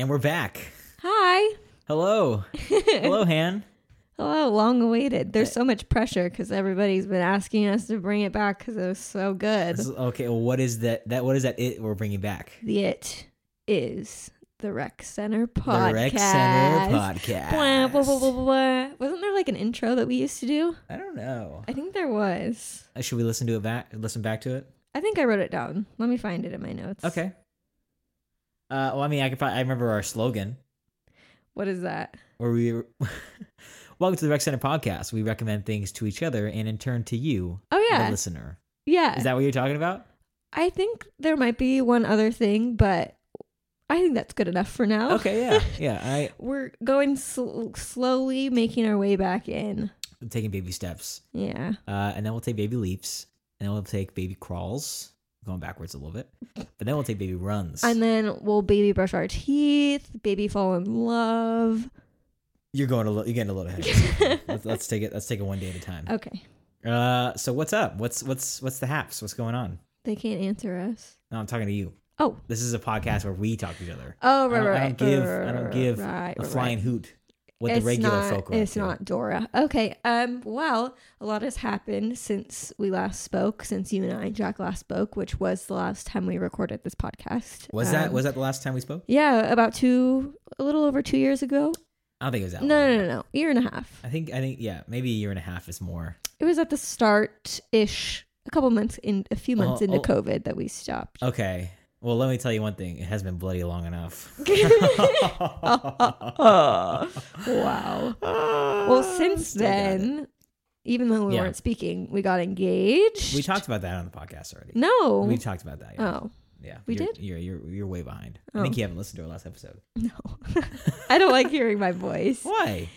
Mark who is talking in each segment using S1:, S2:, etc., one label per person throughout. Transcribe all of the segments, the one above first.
S1: And we're back.
S2: Hi.
S1: Hello. Hello, Han.
S2: Hello, long awaited. There's so much pressure because everybody's been asking us to bring it back because it was so good.
S1: This is- okay, well, what is that? That what is that? It we're bringing back
S2: The it is the Rec Center podcast.
S1: the Rec Center podcast.
S2: Blah, blah, blah, blah, blah. Wasn't there like an intro that we used to do?
S1: I don't know.
S2: I think there was.
S1: Uh, Should we listen to it back? Listen back to it.
S2: I think I wrote it down. Let me find it in my notes.
S1: Okay. Uh, well, I mean, I could. Probably, I remember our slogan
S2: What is that?
S1: where we. Welcome to the Rec Center podcast. We recommend things to each other and in turn to you,
S2: Oh yeah, the
S1: listener.
S2: yeah.
S1: Is that what you're talking about?
S2: I think there might be one other thing, but I think that's good enough for now.
S1: Okay, yeah, yeah. I
S2: We're going sl- slowly making our way back in.
S1: Taking baby steps,
S2: Yeah.
S1: uh, and then we'll take baby leaps, and then we'll take baby crawls, going backwards a little bit, but then we'll take baby runs.
S2: And then we'll baby brush our teeth, baby fall in love.
S1: You're going a little. You're getting a little ahead. let's, let's take it. Let's take it one day at a time.
S2: Okay.
S1: Uh, so what's up? What's what's what's the haps? What's going on?
S2: They can't answer us.
S1: No, I'm talking to you.
S2: Oh.
S1: This is a podcast where we talk to each other.
S2: Oh,
S1: I
S2: right,
S1: I don't give-
S2: right,
S1: I don't give
S2: right,
S1: A
S2: right,
S1: flying
S2: right.
S1: hoot.
S2: It's
S1: the regular
S2: not,
S1: folk.
S2: It's not Dora. Okay. Um. Well, a lot has happened since we last spoke. Since you and I, Jack, last spoke, which was the last time we recorded this podcast.
S1: Was that
S2: Um,
S1: was that the last time we spoke?
S2: Yeah, about two, a little over two years ago.
S1: I don't think it was that.
S2: No,
S1: long.
S2: no, no, no, year and a half.
S1: I think I think yeah, maybe a year and a half is more.
S2: It was at the start ish, a couple months in, a few months
S1: Oh,
S2: into
S1: oh.
S2: COVID that we stopped.
S1: Okay. Well, let me tell you one thing. It has been bloody long enough.
S2: wow. Well, since
S1: Still
S2: then, even though we
S1: Yeah.
S2: weren't speaking, we got engaged.
S1: we talked about that on the podcast already.
S2: No.
S1: We talked about that. Yeah.
S2: oh
S1: yeah.
S2: we
S1: you're,
S2: did?
S1: You're you're you're way behind. I
S2: Oh.
S1: think you haven't listened to our last episode.
S2: no, I don't like hearing my voice.
S1: Why?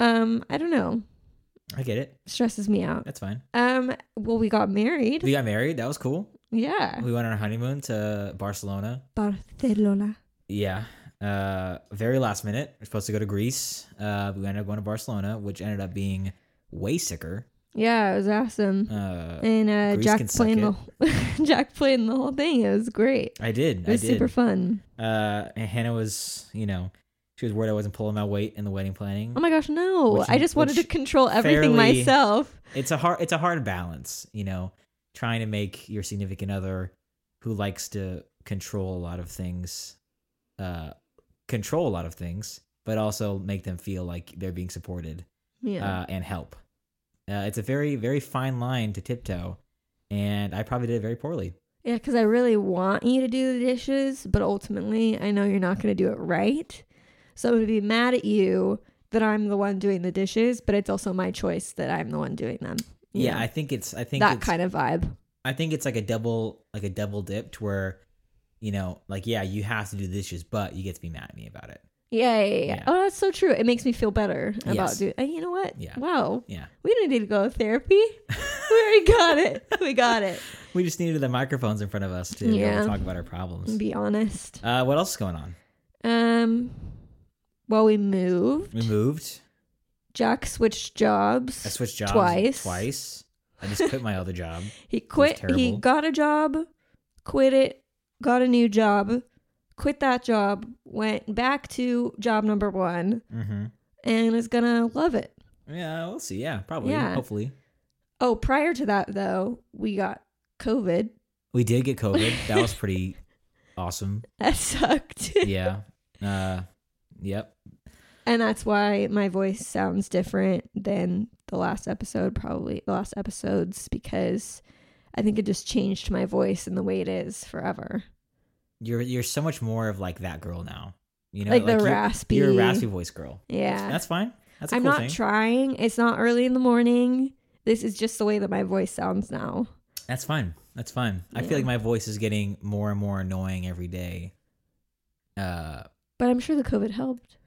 S2: Um, I don't know.
S1: I get it.
S2: Stresses me out.
S1: That's fine.
S2: Um, well, we got married.
S1: We got married. That was cool.
S2: Yeah,
S1: We went on our honeymoon to Barcelona.
S2: Barcelona.
S1: Yeah. Uh, very last minute. We're supposed to go to Greece. Uh, we ended up going to Barcelona, which ended up being way sicker.
S2: Yeah, it was awesome.
S1: Uh,
S2: and uh, Jack playing the Jack playing the whole thing. It was great.
S1: I did.
S2: It was
S1: did.
S2: super fun.
S1: Uh, and Hannah was, you know, she was worried I wasn't pulling my weight in the wedding planning.
S2: Oh my gosh, no!
S1: Which-
S2: I just wanted to control everything
S1: fairly-
S2: myself.
S1: it's a hard, it's a hard balance, you know, trying to make your significant other who likes to control a lot of things, uh, control a lot of things, but also make them feel like they're being supported
S2: Yeah.
S1: uh, and help. Uh, it's a very, very fine line to tiptoe, and I probably did it very poorly.
S2: Yeah, because I really want you to do the dishes, but ultimately I know you're not going to do it right. So I'm going to be mad at you that I'm the one doing the dishes, but it's also my choice that I'm the one doing them.
S1: Yeah,
S2: know,
S1: I think it's, I think
S2: that kind of vibe.
S1: I think it's like a double like a double dipped where, you know, like yeah, you have to do the dishes, but you get to be mad at me about it.
S2: Yeah, yeah, yeah,
S1: Yeah.
S2: Oh, that's so true. It makes me feel better about
S1: Yes.
S2: doing. And you know what?
S1: Yeah.
S2: Wow.
S1: Yeah.
S2: We don't need to go to therapy. we already got it. We got it.
S1: We just needed the microphones in front of us to be able
S2: Yeah.
S1: to talk about our problems.
S2: Be honest.
S1: Uh, what else is going on?
S2: Um. Well, we moved.
S1: We moved.
S2: Jack switched jobs.
S1: I switched jobs
S2: Twice.
S1: Twice. I just quit my other job.
S2: He quit. He got a job, quit it, got a new job, quit that job, went back to job number one,
S1: Mm-hmm.
S2: and is gonna love it.
S1: Yeah, we'll see. Yeah, probably.
S2: Yeah.
S1: Hopefully.
S2: Oh, prior to that though, we got COVID.
S1: We did get COVID. That was pretty awesome.
S2: That sucked.
S1: Yeah. Uh, yep.
S2: And that's why my voice sounds different than the last episode, probably the last episodes, because I think it just changed my voice and the way it is forever.
S1: You're you're so much more of like that girl now. You know,
S2: Like the
S1: you're-
S2: raspy-
S1: You're a raspy voice girl.
S2: Yeah.
S1: That's fine. That's a
S2: I'm
S1: cool
S2: not
S1: thing.
S2: trying. It's not early in the morning. This is just the way that my voice sounds now.
S1: That's fine. That's fine. I feel like my voice is getting more and more annoying every day. Uh,
S2: But I'm sure the COVID helped.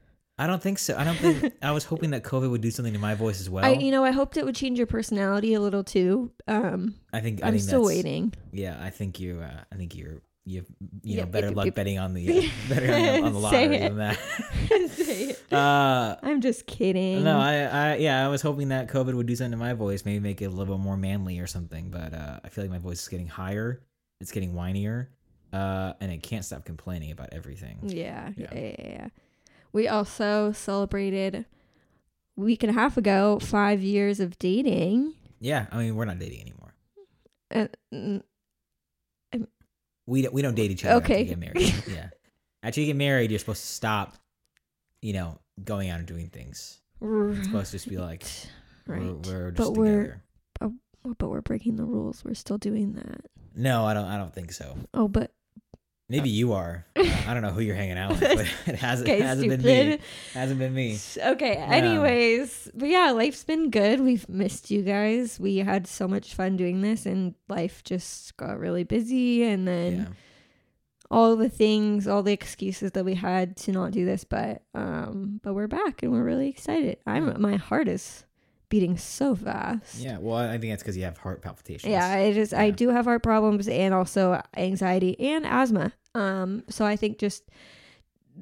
S1: I don't think so. I don't think. I was hoping that COVID would do something to my voice as well.
S2: I, you know, I hoped it would change your personality a little too. Um,
S1: I think. I
S2: I'm
S1: think
S2: still waiting.
S1: Yeah, I think you. Uh, I think you're. You've you
S2: Yeah,
S1: know better luck betting on the uh, better on the, on the
S2: Say
S1: lottery than that.
S2: Say it.
S1: uh,
S2: I'm just kidding.
S1: no, I, I, yeah, I was hoping that COVID would do something to my voice, maybe make it a little bit more manly or something. But uh, I feel like my voice is getting higher. It's getting whinier, uh, and I can't stop complaining about everything.
S2: Yeah, yeah,
S1: Yeah.
S2: yeah, yeah. We also celebrated a week and a half ago five years of dating.
S1: Yeah, I mean we're not dating anymore.
S2: Uh,
S1: We don't, we don't date each other
S2: Okay.
S1: after you get married. yeah, after you get married, you're supposed to stop, you know, going out and doing things. It's supposed to just be like
S2: right.
S1: we're, we're just
S2: But we're-
S1: together.
S2: but we're breaking the rules. We're still doing that.
S1: No, I don't. I don't think so.
S2: Oh, but
S1: Maybe you are. Uh, I don't know who you're hanging out with, but it hasn't
S2: okay,
S1: hasn't been me. Hasn't been me.
S2: Okay. Anyways, but yeah, life's been good. We've missed you guys. We had so much fun doing this, and life just got really busy. And then
S1: Yeah.
S2: all the things, all the excuses that we had to not do this, but um, but we're back and we're really excited. I'm my heart is beating so fast.
S1: Yeah. Well, I think that's because you have heart palpitations.
S2: Yeah, I just I do have heart problems and also anxiety and asthma. Um, so I think just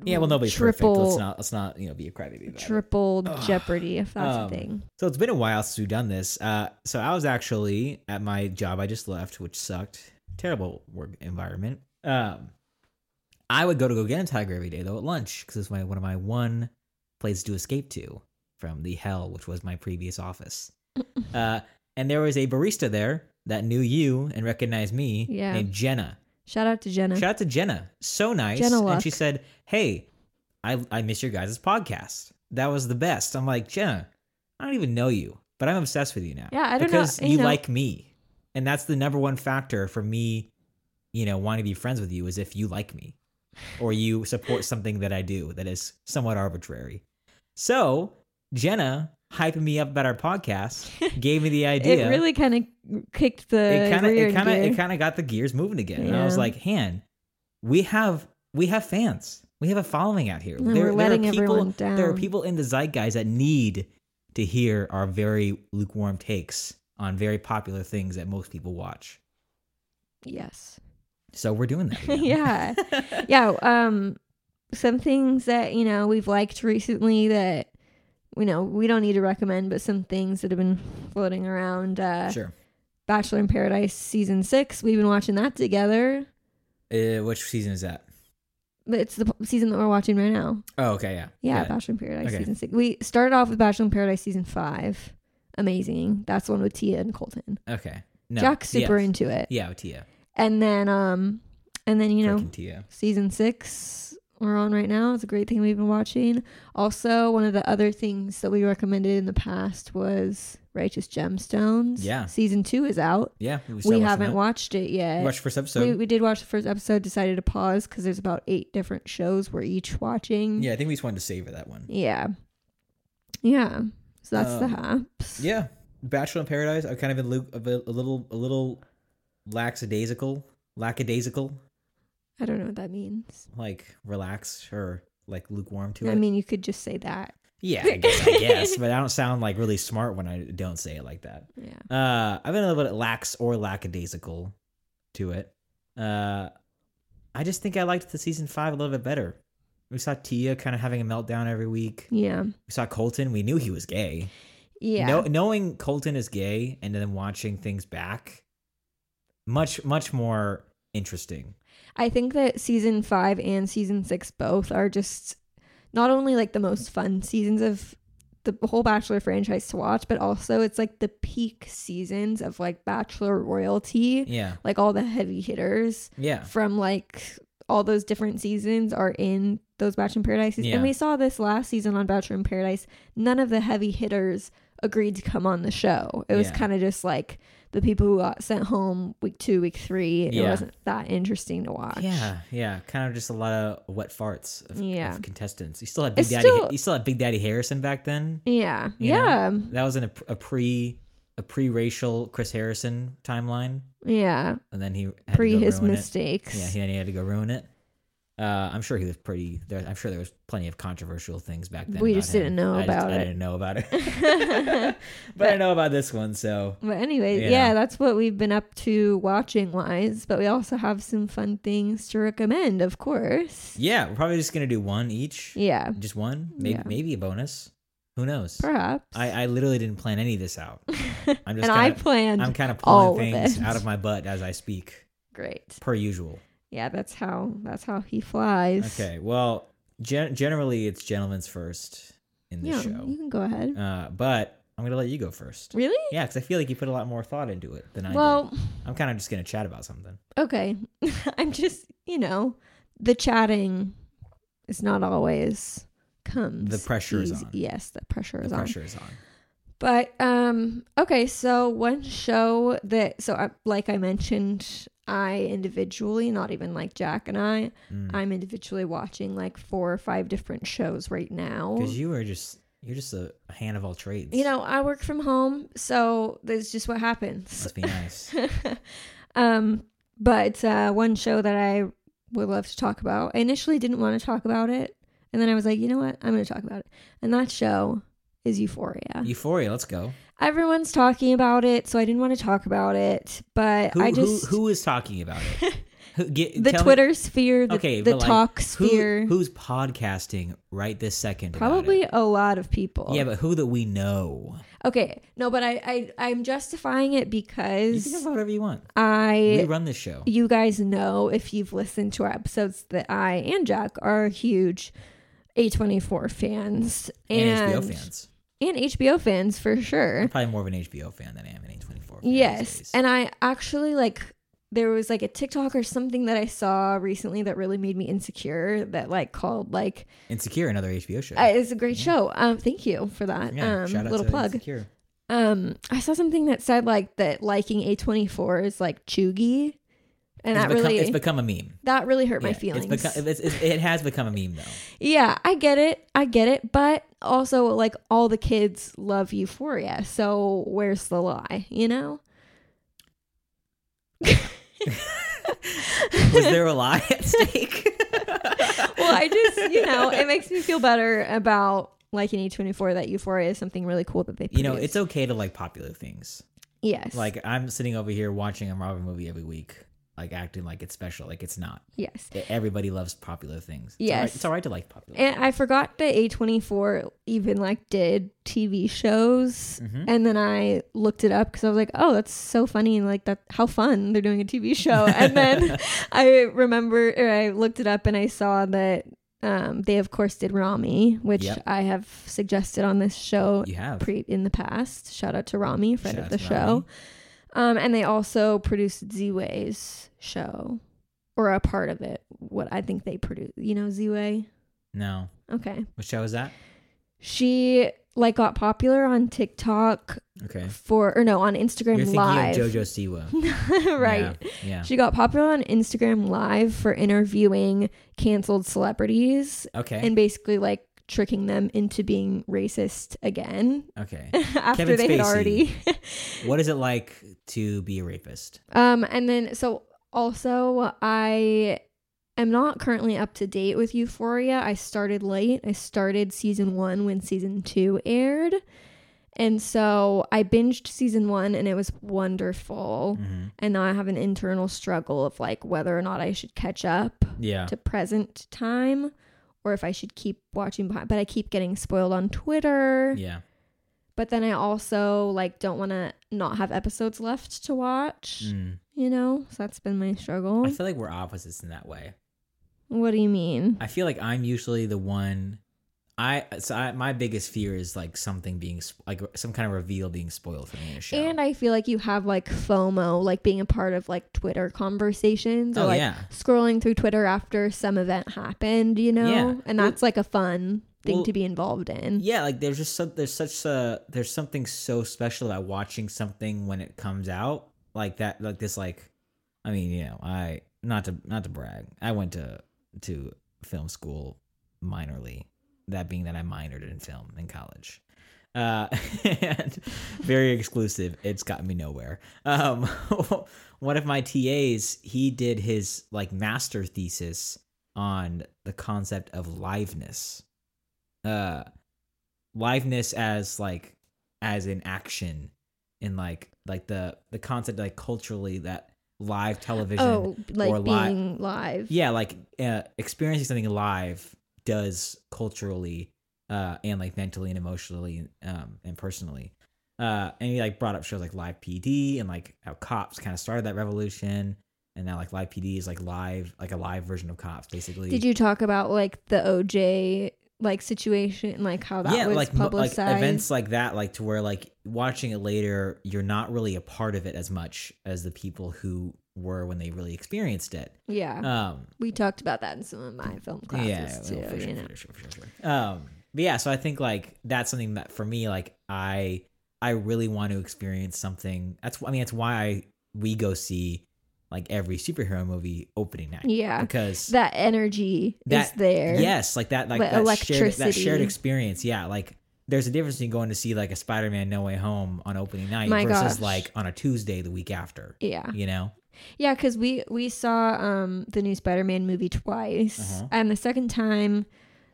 S1: Yeah. Well, nobody's
S2: triple
S1: perfect. Let's not. Let's not. You know, be a crybaby about it.
S2: triple jeopardy if that's
S1: Um,
S2: a thing.
S1: So it's been a while since we've done this. Uh, so I was actually at my job I just left, which sucked. Terrible work environment. Um, I would go to go get a tiger every day though at lunch because it's my one of my one places to escape to from the hell, which was my previous office. uh, and there was a barista there that knew you and recognized me,
S2: Yeah.
S1: named Jenna.
S2: Shout out to Jenna.
S1: Shout out to Jenna. So nice.
S2: Jenna
S1: and she said, Hey, I, I miss your guys' podcast. That was the best. I'm like, Jenna, I don't even know you, but I'm obsessed with you now.
S2: Yeah, I don't
S1: because
S2: know.
S1: you
S2: know,
S1: like me. And that's the number one factor for me, you know, wanting to be friends with you is if you like me or you support something that I do that is somewhat arbitrary. So Jenna hyping me up about our podcast gave me the idea
S2: It really kind of kicked the
S1: it kind of it kind of it kind of got the gears moving again. And I was like, "Han, we have we have fans. We have a following out here.
S2: And we're letting everyone down.
S1: There are people in the zeitgeist that need to hear our very lukewarm takes on very popular things that most people watch.
S2: yes.
S1: So we're doing that.
S2: yeah. Yeah. Um, some things that you know we've liked recently that you know we don't need to recommend, but some things that have been floating around. Uh,
S1: sure.
S2: Bachelor in Paradise season six. We've been watching that together.
S1: Uh, which season is that?
S2: It's the season that we're watching right now.
S1: Oh, okay, yeah.
S2: Yeah. Bachelor in Paradise
S1: Okay.
S2: season six. We started off with Bachelor in Paradise season five. Amazing. That's the one with Tia and Colton.
S1: Okay. No.
S2: Jack's super
S1: yes.
S2: into it.
S1: Yeah, with Tia.
S2: And then um and then you know
S1: Tia.
S2: season six we're on right now. It's a great thing we've been watching. Also, one of the other things that we recommended in the past was Righteous Gemstones.
S1: Yeah.
S2: Season two is out.
S1: Yeah, we,
S2: haven't watched it yet.
S1: We watched the first episode.
S2: we, we did watch the first episode, decided to pause because there's about eight different shows we're each watching.
S1: yeah, I think we just wanted to savor that one.
S2: Yeah. Yeah. So that's the
S1: Um,
S2: haps.
S1: Yeah, Bachelor in Paradise. I've kind of been a, a little, a little lackadaisical, lackadaisical,
S2: I don't know what that means.
S1: like relaxed or like lukewarm to
S2: I
S1: it.
S2: I mean, you could just say that.
S1: yeah, I guess, I guess, but I don't sound like really smart when I don't say it like that.
S2: Yeah.
S1: Uh, I've been a little bit lax or lackadaisical to it. Uh, I just think I liked the season five a little bit better. We saw Tia kind of having a meltdown every week.
S2: Yeah.
S1: We saw Colton. We knew he was gay.
S2: Yeah.
S1: Know, knowing Colton is gay and then watching things back, much much more interesting.
S2: I think that season five and season six both are just not only like the most fun seasons of the whole Bachelor franchise to watch, but also it's like the peak seasons of like Bachelor royalty.
S1: Yeah,
S2: Like all the heavy hitters
S1: yeah,
S2: from like all those different seasons are in those Bachelor in Paradise.
S1: Yeah.
S2: And we saw this last season on Bachelor in Paradise. None of the heavy hitters agreed to come on the show. It was
S1: Yeah.
S2: kind of just like the people who got sent home week two, week three. It
S1: Yeah.
S2: wasn't that interesting to watch.
S1: yeah, yeah. Kind of just a lot of wet farts of,
S2: Yeah.
S1: of contestants. You still had Big
S2: It's
S1: Daddy.
S2: still-
S1: you still had Big Daddy Harrison back then.
S2: Yeah.
S1: You know?
S2: yeah.
S1: That was in a, a pre a pre racial Chris Harrison timeline,
S2: Yeah.
S1: and then he had to
S2: Pre
S1: go
S2: his
S1: ruin it.
S2: mistakes.
S1: Yeah, he, he had to go ruin it. Uh, I'm sure he was pretty. There, I'm sure there was plenty of controversial things back then.
S2: We
S1: about
S2: just didn't know
S1: I just-
S2: about
S1: I didn't know about it, but I know about this one. So
S2: But anyway, yeah,
S1: know.
S2: that's what we've been up to watching wise. But we also have some fun things to recommend, of course.
S1: yeah, we're probably just gonna do one each.
S2: Yeah.
S1: Just one, maybe
S2: Yeah.
S1: maybe a bonus. Who knows?
S2: Perhaps.
S1: I, I literally didn't plan any of this out. I'm just
S2: and I
S1: kind of
S2: planned
S1: I'm kind of pulling things
S2: it.
S1: out of my butt as I speak,
S2: great.
S1: per usual.
S2: Yeah, that's how that's how he flies.
S1: Okay. Well, gen- generally it's gentlemen's first in the
S2: Yeah,
S1: show.
S2: you can go ahead.
S1: Uh, but I'm gonna let you go first.
S2: Really?
S1: Yeah, because I feel like you put a lot more thought into it than I
S2: Well,
S1: did. I'm kind of just gonna chat about something.
S2: okay. I'm just, you know, the chatting is not always comes.
S1: The pressure is on.
S2: Yes, the pressure
S1: The
S2: is on.
S1: pressure is on.
S2: But um okay, so one show that so I, like I mentioned, I individually, not even like Jack and I,
S1: Mm.
S2: I'm individually watching like four or five different shows right now.
S1: Because you are just you're just a, hand of all trades.
S2: You know, I work from home, so that's just what happens.
S1: must be nice.
S2: um, but uh, one show that I would love to talk about. I initially didn't want to talk about it, and then I was like, you know what, I'm going to talk about it. And that show is Euphoria.
S1: Euphoria. Let's go.
S2: Everyone's talking about it, so I didn't want to talk about it. But
S1: Who,
S2: I just
S1: who who is talking about it? Who, get,
S2: the
S1: tell me-
S2: Twitter sphere, the,
S1: Okay,
S2: the
S1: but, like,
S2: talk
S1: who,
S2: sphere,
S1: who's podcasting right this second?
S2: probably a lot of people.
S1: Yeah, but who that we know?
S2: okay, no, but I, I I'm justifying it
S1: You
S2: because
S1: can have whatever you want.
S2: I
S1: We run this show.
S2: you guys know if you've listened to our episodes that I and Jack are huge A24 fans
S1: And, HBO fans.
S2: And HBO fans for sure.
S1: I'm probably more of an HBO fan than I am an A24 fan.
S2: Yes. And I actually like there was like a TikTok or something that I saw recently that really made me insecure that like called like
S1: Insecure, another HBO show.
S2: uh, it's a great show. Um thank you for that.
S1: yeah,
S2: um
S1: shout out
S2: little
S1: to
S2: plug.
S1: Insecure.
S2: Um I saw something that said like that liking A24 is like cheugy. And
S1: It's
S2: that
S1: become,
S2: really
S1: it's become a meme.
S2: that really hurt my feelings.
S1: It's become, it's, it has become a meme though.
S2: Yeah, I get it. I get it. But also, like, all the kids love Euphoria. So where's the lie, you know?
S1: Was there a lie at stake?
S2: Well, I just, you know, it makes me feel better about like in A24 that Euphoria is something really cool that they
S1: you know, it's okay to like popular things.
S2: Yes.
S1: Like I'm sitting over here watching a Marvel movie every week, like acting like it's special, like it's not.
S2: yes.
S1: Everybody loves popular things. It's
S2: Yes.
S1: all right, it's all right to like popular.
S2: And I forgot that A24 even, like, did TV shows.
S1: Mhm.
S2: And then I looked it up because I was like, oh, that's so funny. And, like, that, how fun they're doing a TV show. And then I remember, or I looked it up and I saw that um, they, of course, did Ramy, which
S1: Yep.
S2: I have suggested on this show
S1: you have
S2: pre in the past. Shout out to Ramy, friend
S1: Shout
S2: of the show. Um, and they also produced Ziwe's show, or a part of it. What I think they produced, you know, Z-Way.
S1: no.
S2: Okay,
S1: What show is that?
S2: she like got popular on TikTok
S1: Okay.
S2: for, or no, on Instagram
S1: You're
S2: Live.
S1: JoJo Siwa.
S2: right.
S1: Yeah. yeah.
S2: She got popular on Instagram Live for interviewing canceled celebrities
S1: Okay.
S2: and basically like tricking them into being racist again
S1: okay.
S2: after
S1: Kevin
S2: they had
S1: Spacey.
S2: already.
S1: What is it like to be a rapist?
S2: um, and then so also I am not currently up to date with Euphoria. I started late. I started season one when season two aired. And so I binged season one and it was wonderful.
S1: hmm
S2: And now I have an internal struggle of like whether or not I should catch up.
S1: Yeah.
S2: to present time or if I should keep watching behind but I keep getting spoiled on Twitter
S1: Yeah.
S2: but then I also like don't want to not have episodes left to watch
S1: Mm.
S2: you know so that's been my struggle
S1: I feel like we're opposites in that way.
S2: what do you mean
S1: I feel like I'm usually the one. I so I, my biggest fear is like something being like some kind of reveal being spoiled for me in a show.
S2: and I feel like you have like FOMO like being a part of like Twitter conversations or
S1: oh
S2: like
S1: yeah,
S2: scrolling through Twitter after some event happened you know
S1: Yeah.
S2: and
S1: Well-
S2: that's like a fun thing
S1: well,
S2: to be involved in
S1: yeah. Like there's just some, there's such a there's something so special about watching something when it comes out like that. Like this, like I mean, you know, I not to not to brag, I went to to film school minorly. That being that I minored in film in college. Uh, and very exclusive. It's gotten me nowhere. Um, one of my TAs, he did his like master thesis on the concept of liveness. Uh, liveness as like as in action, in like like the the concept like culturally that live television
S2: oh like
S1: or li-
S2: being live
S1: yeah like uh, experiencing something live does culturally uh and like mentally and emotionally um and personally uh and he like brought up shows like live pd and like how cops kind of started that revolution and now like live PD is like live, like a live version of Cops, basically.
S2: Did you talk about like the OJ like situation, like how that was
S1: like
S2: publicized?
S1: like events like that, like to where like watching it later, you're not really a part of it as much as the people who were when they really experienced it.
S2: yeah,
S1: Um,
S2: we talked about that in some of my film classes
S1: yeah,
S2: too.
S1: for
S2: you
S1: sure,
S2: know?
S1: for sure, for sure, for sure. Um, but yeah, so I think like that's something that for me, like I, I really want to experience something. That's I mean, that's why I we go see like every superhero movie opening night
S2: Yeah,
S1: because
S2: that energy
S1: That-
S2: is there.
S1: yes, like that, like that shared, that shared experience. Yeah, like there's a difference between going to see like a Spider-Man No Way Home on opening night
S2: My
S1: versus
S2: gosh.
S1: like on a Tuesday the week after.
S2: yeah.
S1: You know?
S2: Yeah, because we we saw um the new Spider-Man movie twice,
S1: Uh-huh.
S2: and the second time,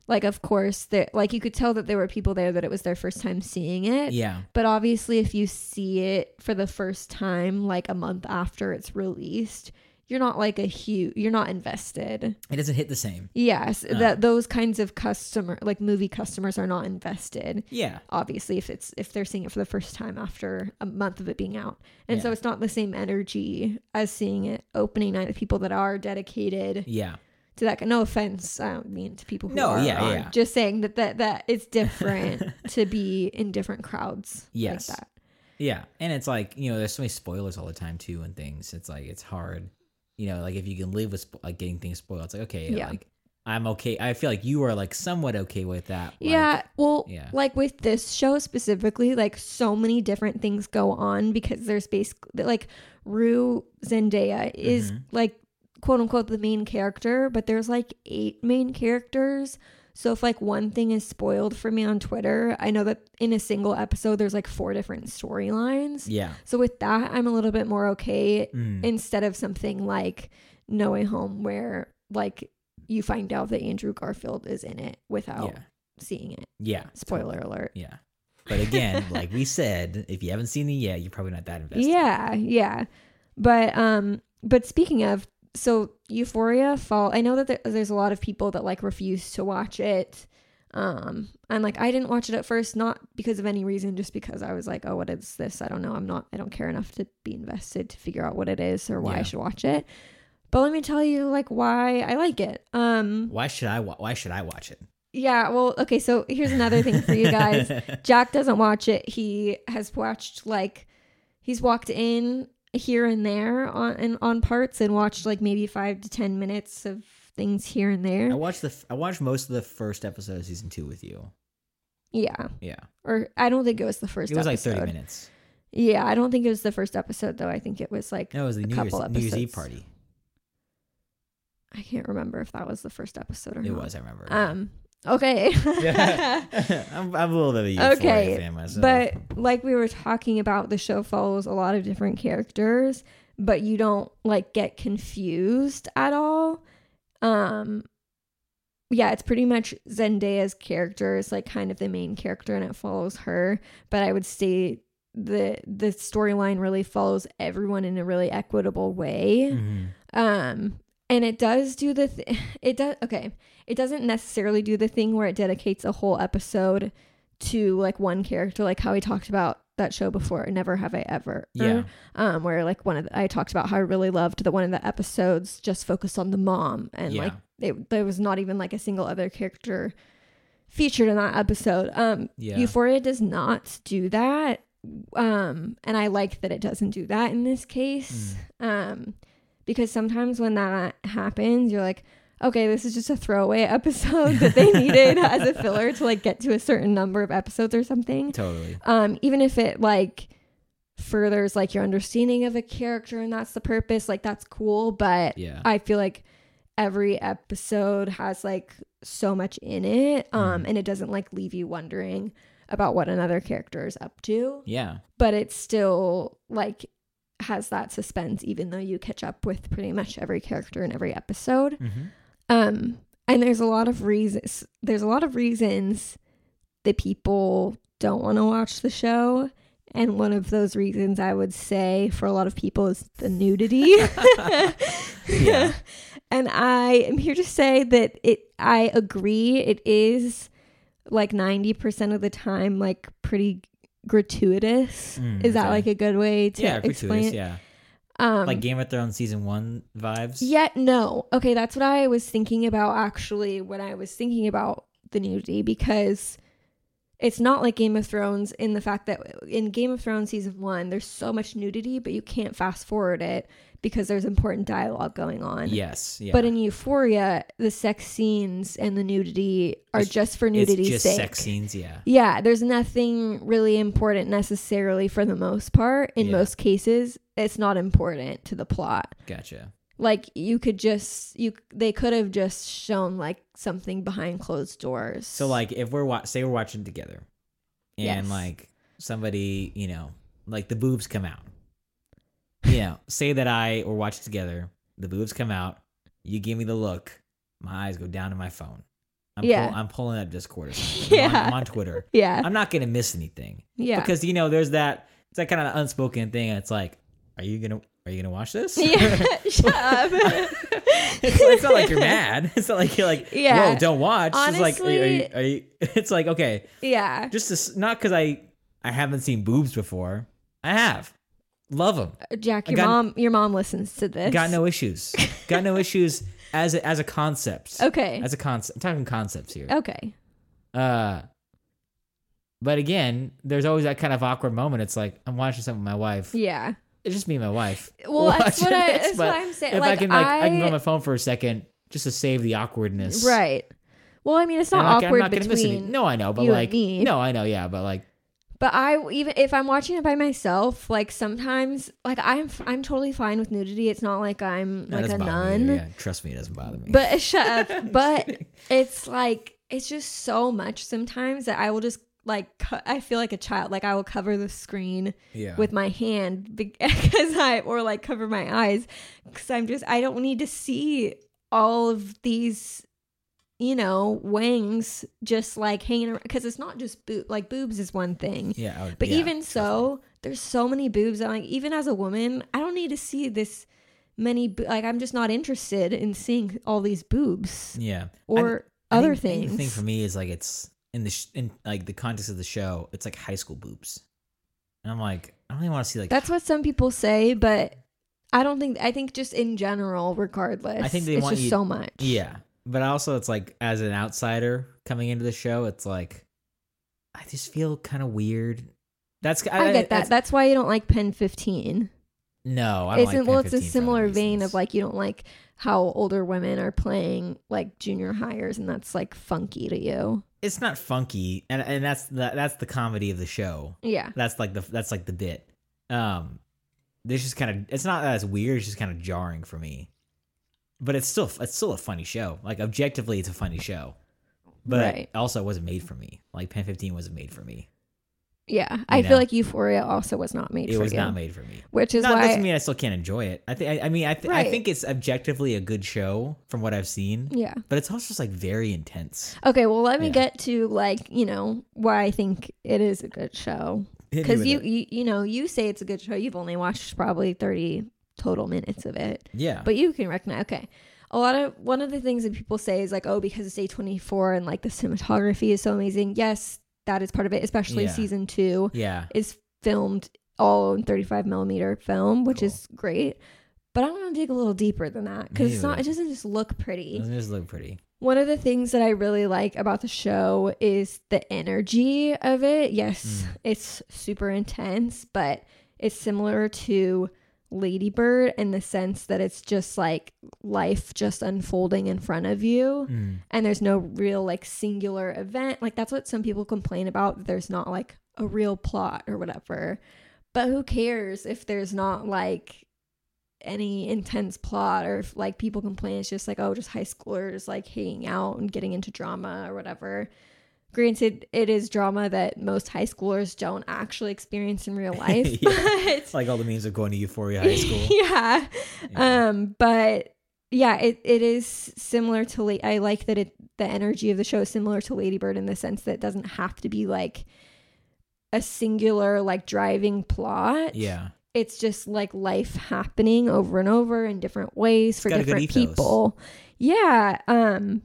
S2: like of course that like you could tell that there were people there that it was their first time seeing it.
S1: Yeah,
S2: But obviously, if you see it for the first time, like a month after it's released, you're not like a huge, you're not invested.
S1: it doesn't hit the same.
S2: Yes,
S1: Uh.
S2: that those kinds of customer, like movie customers, are not invested.
S1: Yeah,
S2: Obviously, if it's if they're seeing it for the first time after a month of it being out, and so it's not the same energy as seeing it opening night. of people that are dedicated
S1: yeah,
S2: to that. No offense, I don't mean to people who
S1: No,
S2: are.
S1: yeah, yeah.
S2: Just saying that that that it's different to be in different crowds.
S1: Yes.
S2: like that.
S1: yeah. And it's like you know, there's so many spoilers all the time too, and things. It's like it's hard. You know, like if you can live with spo- like getting things spoiled, it's like okay,
S2: Yeah.
S1: like I'm okay. I feel like you are like somewhat okay with that. like-
S2: yeah, well,
S1: yeah.
S2: like with this show specifically, like so many different things go on because there's basically like Rue Zendaya is
S1: Mhm.
S2: like quote unquote the main character, but there's like eight main characters. So if like one thing is spoiled for me on Twitter, I know that in a single episode there's like four different storylines.
S1: Yeah.
S2: So with that, I'm a little bit more okay
S1: Mm.
S2: instead of something like No Way Home where like you find out that Andrew Garfield is in it without
S1: yeah.
S2: seeing it.
S1: Yeah.
S2: Spoiler alert.
S1: Yeah. But again, like we said, if you haven't seen it yet, you're probably not that invested.
S2: Yeah, yeah. But um but speaking of so Euphoria fall I know that there's a lot of people that like refuse to watch it. Um and like I didn't watch it at first not because of any reason just because I was like, "Oh, what is this? I don't know. I'm not I don't care enough to be invested to figure out what it is or why I should watch it." But let me tell you like why I like it. Um
S1: Why should I? Wa- why should I watch it?
S2: yeah, well, okay, so here's another thing for you guys. Jack doesn't watch it. He has watched like he's walked in here and there on and on parts and watched like maybe five to ten minutes of things here and there.
S1: I watched the. f- I watched most of the first episode of season two with you.
S2: Yeah,
S1: Yeah,
S2: or I don't think it was the first.
S1: it was like
S2: episode.
S1: thirty minutes.
S2: Yeah, I don't think it was the first episode though. I think it was like
S1: No, it was the New Year's,
S2: couple
S1: New Year's Eve party.
S2: I can't remember if that was the first episode or
S1: It
S2: not.
S1: was. I remember.
S2: Um. Okay.
S1: I'm, I'm a little bit of a Euphoria
S2: Okay,
S1: fan myself.
S2: But like we were talking about, the show follows a lot of different characters, but you don't like get confused at all. Um yeah, it's pretty much Zendaya's character is like kind of the main character and it follows her, but I would say the the storyline really follows everyone in a really equitable way
S1: Mhm.
S2: um and it does do the th- it does okay it doesn't necessarily do the thing where it dedicates a whole episode to like one character like how we talked about that show before never have i ever
S1: yeah,
S2: um where like one of the, i talked about how i really loved that one of the episodes just focused on the mom and
S1: Yeah.
S2: like it, there was not even like a single other character featured in that episode um
S1: yeah,
S2: Euphoria does not do that. Um, and I like that it doesn't do that in this case.
S1: Mm.
S2: Um, because sometimes when that happens, you're like, okay, this is just a throwaway episode that they needed as a filler to like get to a certain number of episodes or something.
S1: totally.
S2: Um, even if it like furthers like your understanding of a character and that's the purpose, like that's cool. But
S1: Yeah,
S2: I feel like every episode has like so much in it um
S1: Mhm.
S2: and it doesn't like leave you wondering about what another character is up to
S1: yeah,
S2: but it's still like has that suspense even though you catch up with pretty much every character in every episode.
S1: Hmm
S2: um and there's a lot of reasons there's a lot of reasons that people don't want to watch the show. And one of those reasons i would say for a lot of people is the nudity.
S1: Yeah.
S2: and i am here to say that it i agree it is like 90% of the time like pretty gratuitous
S1: Mm,
S2: is that
S1: okay.
S2: like a good way to
S1: yeah,
S2: explain
S1: gratuitous.
S2: it
S1: Yeah,
S2: Um,
S1: like Game of Thrones season one vibes.
S2: Yet no. Okay, that's what I was thinking about actually when I was thinking about the nudity because it's not like Game of Thrones in the fact that in Game of Thrones season 1 there's so much nudity but you can't fast forward it because there's important dialogue going on.
S1: Yes. Yeah.
S2: But in Euphoria, the sex scenes and the nudity are
S1: It's-
S2: just for
S1: it's
S2: nudity's
S1: just
S2: sake.
S1: sex scenes. Yeah.
S2: Yeah, there's nothing really important necessarily for the most part. In
S1: Yeah.
S2: most cases, it's not important to the plot
S1: Gotcha.
S2: like you could just you they could have just shown like something behind closed doors
S1: So like if we're wa- say we're watching together, and
S2: Yes.
S1: like somebody you know like the boobs come out. Know, say that I or watch it together. The boobs come out. You give me the look. My eyes go down to my phone. I'm
S2: Yeah.
S1: pull, I'm pulling up Discord or something. I'm, on,
S2: Yeah.
S1: I'm on Twitter.
S2: yeah
S1: I'm not gonna miss anything
S2: yeah
S1: because you know there's that it's that kind of unspoken thing. It's like, are you gonna are you gonna watch this?
S2: yeah shut up
S1: it's, it's not like you're mad. It's not like you're like,
S2: Yeah.
S1: whoa, don't watch. it's like, are you, are you,
S2: Honestly-
S1: are you, it's like, okay,
S2: yeah
S1: just to, not because I I haven't seen boobs before. I have, love them.
S2: jack your
S1: got-
S2: mom your mom listens to this
S1: Got no issues. Got no issues as a, as a concept.
S2: okay
S1: As a concept, I'm talking concepts here.
S2: okay
S1: Uh, but again, there's always that kind of awkward moment. It's like I'm watching something with my wife.
S2: yeah
S1: It's just me and my wife.
S2: well that's what I, that's what I'm saying
S1: If
S2: like
S1: I can like I, can go on my phone for a second just to save the awkwardness.
S2: right well i mean it's not awkward
S1: not gonna miss any-
S2: between
S1: No, I know, but like,
S2: me.
S1: no, I know, yeah, but like,
S2: But I even if I'm watching it by myself, like sometimes, like I'm I'm totally fine with nudity. It's not like I'm
S1: no,
S2: like a nun.
S1: Yeah, trust me, it doesn't bother me.
S2: But shut up. But
S1: kidding.
S2: it's like it's just so much sometimes that I will just like cu- I feel like a child. Like I will cover the screen
S1: yeah,
S2: with my hand because I or like cover my eyes because I'm just I don't need to see all of these you know wings just like hanging around because it's not just boob like boobs is one thing
S1: yeah, would-
S2: but
S1: yeah,
S2: even so, there's so many boobs. I'm like even as a woman, I don't need to see this many. bo- Like I'm just not interested in seeing all these boobs
S1: yeah,
S2: or
S1: I
S2: other
S1: think- I
S2: things.
S1: The thing for me is like it's in the sh- in like the context of the show. It's like high school boobs, and I'm like, I don't even want to see like.
S2: That's what some people say, but I don't think. I think just in general, regardless,
S1: I think they
S2: it's
S1: want
S2: just
S1: you-
S2: so much.
S1: yeah, but also it's like as an outsider coming into the show, it's like I just feel kind of weird. That's
S2: I, get that.
S1: that's-
S2: That's why you don't like Pen 15.
S1: no, I don't
S2: It's
S1: like
S2: well, it's a
S1: 15 for
S2: similar vein of like you don't like how older women are playing like junior hires, and that's like funky to you.
S1: it's not funky, and and that's the, that's the comedy of the show.
S2: Yeah.
S1: That's like the that's like the bit. Um, this just kind of it's not as weird. It's just kind of jarring for me. But it's still it's still a funny show. Like objectively, it's a funny show. But
S2: Right.
S1: also, it wasn't made for me. Like Pen Fifteen wasn't made for me.
S2: Yeah, I
S1: know?
S2: feel like Euphoria also was not made
S1: It
S2: for
S1: was
S2: you,
S1: not made for me.
S2: which is
S1: Not
S2: why
S1: doesn't mean I still can't enjoy it. I think. I, I mean, I th- I think it's objectively a good show from what I've seen.
S2: yeah.
S1: But it's also just like very intense.
S2: Okay, well, let me
S1: Yeah.
S2: get to like you know why I think it is a good show because you, you you know you say it's a good show. You've only watched probably thirty total minutes of it,
S1: yeah,
S2: but you can recognize. Okay, a lot of one of the things that people say is like, oh, because it's A twenty four and like the cinematography is so amazing. Yes, that is part of it, especially
S1: Yeah.
S2: season two
S1: yeah,
S2: is filmed all in thirty five millimeter film, which
S1: Cool.
S2: is great. But I want to dig a little deeper than that because it's not. It doesn't just look pretty.
S1: doesn't just look pretty.
S2: One of the things that I really like about the show is the energy of it. Yes,
S1: Mm.
S2: it's super intense, but it's similar to Ladybird in the sense that it's just like life just unfolding in front of you
S1: Mm.
S2: and there's no real like singular event. Like that's what some people complain about. There's not like a real plot or whatever. But who cares if there's not like any intense plot or if like people complain it's just like oh just high schoolers like hanging out and getting into drama or whatever. Granted, it is drama that most high schoolers don't actually experience in real life.
S1: Yeah.
S2: but
S1: like all the memes of going to Euphoria High School.
S2: yeah.
S1: Yeah.
S2: Um, but yeah, it, it is similar to La- I like that it the energy of the show is similar to Ladybird in the sense that it doesn't have to be like a singular like driving plot.
S1: yeah.
S2: It's just like life happening over and over in different ways for
S1: got a good
S2: different people. Yeah. Um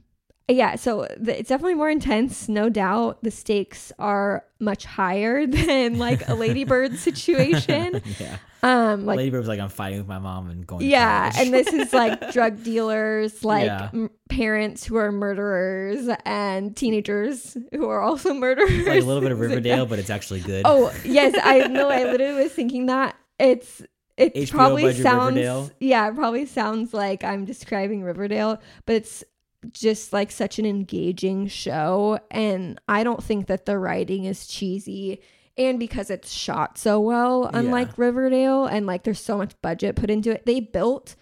S2: yeah, so the, it's definitely more intense, no doubt. The stakes are much higher than like a Ladybird situation.
S1: yeah.
S2: Um, like
S1: Ladybird was like, I'm fighting with my mom and going.
S2: yeah,
S1: college."
S2: and this is like drug dealers, like
S1: Yeah.
S2: m- parents who are murderers, and teenagers who are also murderers.
S1: like a little bit of Riverdale, but it's actually good.
S2: Oh yes, I know. I literally was thinking that it's it
S1: HBO
S2: probably sounds
S1: Riverdale?
S2: yeah, it probably sounds like I'm describing Riverdale, but it's just like such an engaging show, and I don't think that the writing is cheesy. And because it's shot so well, unlike
S1: Yeah.
S2: Riverdale, and like there's so much budget put into it, they built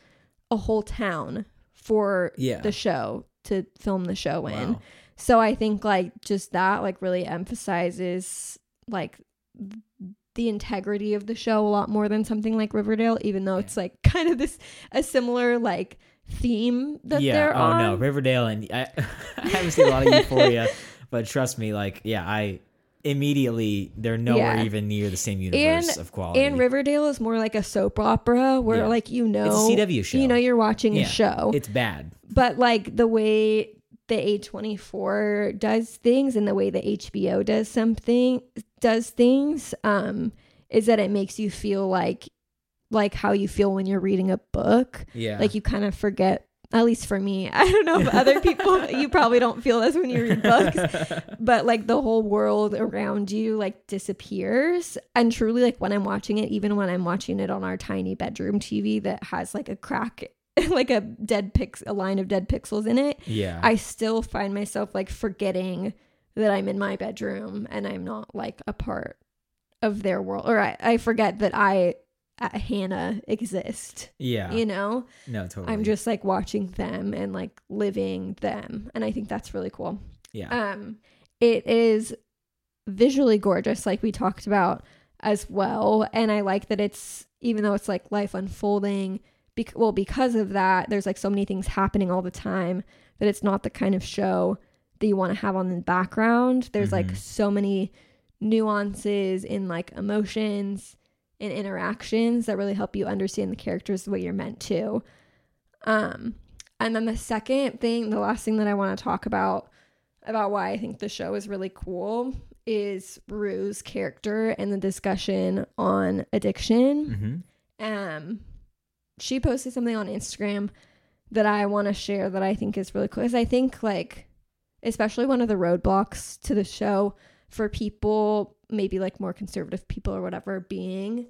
S2: a whole town for
S1: Yeah.
S2: the show to film the show in.
S1: Wow.
S2: So I think like just that like really emphasizes like the integrity of the show a lot more than something like Riverdale, even though it's like kind of this a similar like theme that
S1: yeah.
S2: they're
S1: oh
S2: on.
S1: no, Riverdale, and I, I haven't seen a lot of Euphoria, but trust me, like, yeah, I immediately they're nowhere
S2: Yeah.
S1: even near the same universe of quality.
S2: And Riverdale is more like a soap opera where
S1: Yeah.
S2: like you know
S1: It's a CW show.
S2: You know you're watching
S1: Yeah.
S2: a show.
S1: it's bad.
S2: but like the way the A24 does things and the way the HBO does something does things um is that it makes you feel like like how you feel when you're reading a book
S1: Yeah.
S2: like you kind of forget at least for me i don't know if other people you probably don't feel this when you read books but like the whole world around you like disappears and truly like when i'm watching it even when i'm watching it on our tiny bedroom tv that has like a crack like a dead pix a line of dead pixels in it
S1: yeah.
S2: i still find myself like forgetting that i'm in my bedroom and i'm not like a part of their world or i, I forget that i hannah exist
S1: yeah.
S2: you know
S1: no, totally.
S2: i'm just like watching them and like living them and i think that's really cool
S1: yeah.
S2: um, it is visually gorgeous, like we talked about as well. And I like that it's even though it's like life unfolding. Bec- well, because of that, there's like so many things happening all the time that it's not the kind of show that you want to have on the background. There's like
S1: Mhm.
S2: so many nuances in like emotions and interactions that really help you understand the characters the way you're meant to. Um, and then the second thing, the last thing that I want to talk about about why I think the show is really cool is Rue's character and the discussion on addiction.
S1: hmm
S2: Um, she posted something on Instagram that I want to share that I think is really cool. Because I think, like, especially one of the roadblocks to the show for people, maybe like more conservative people or whatever, being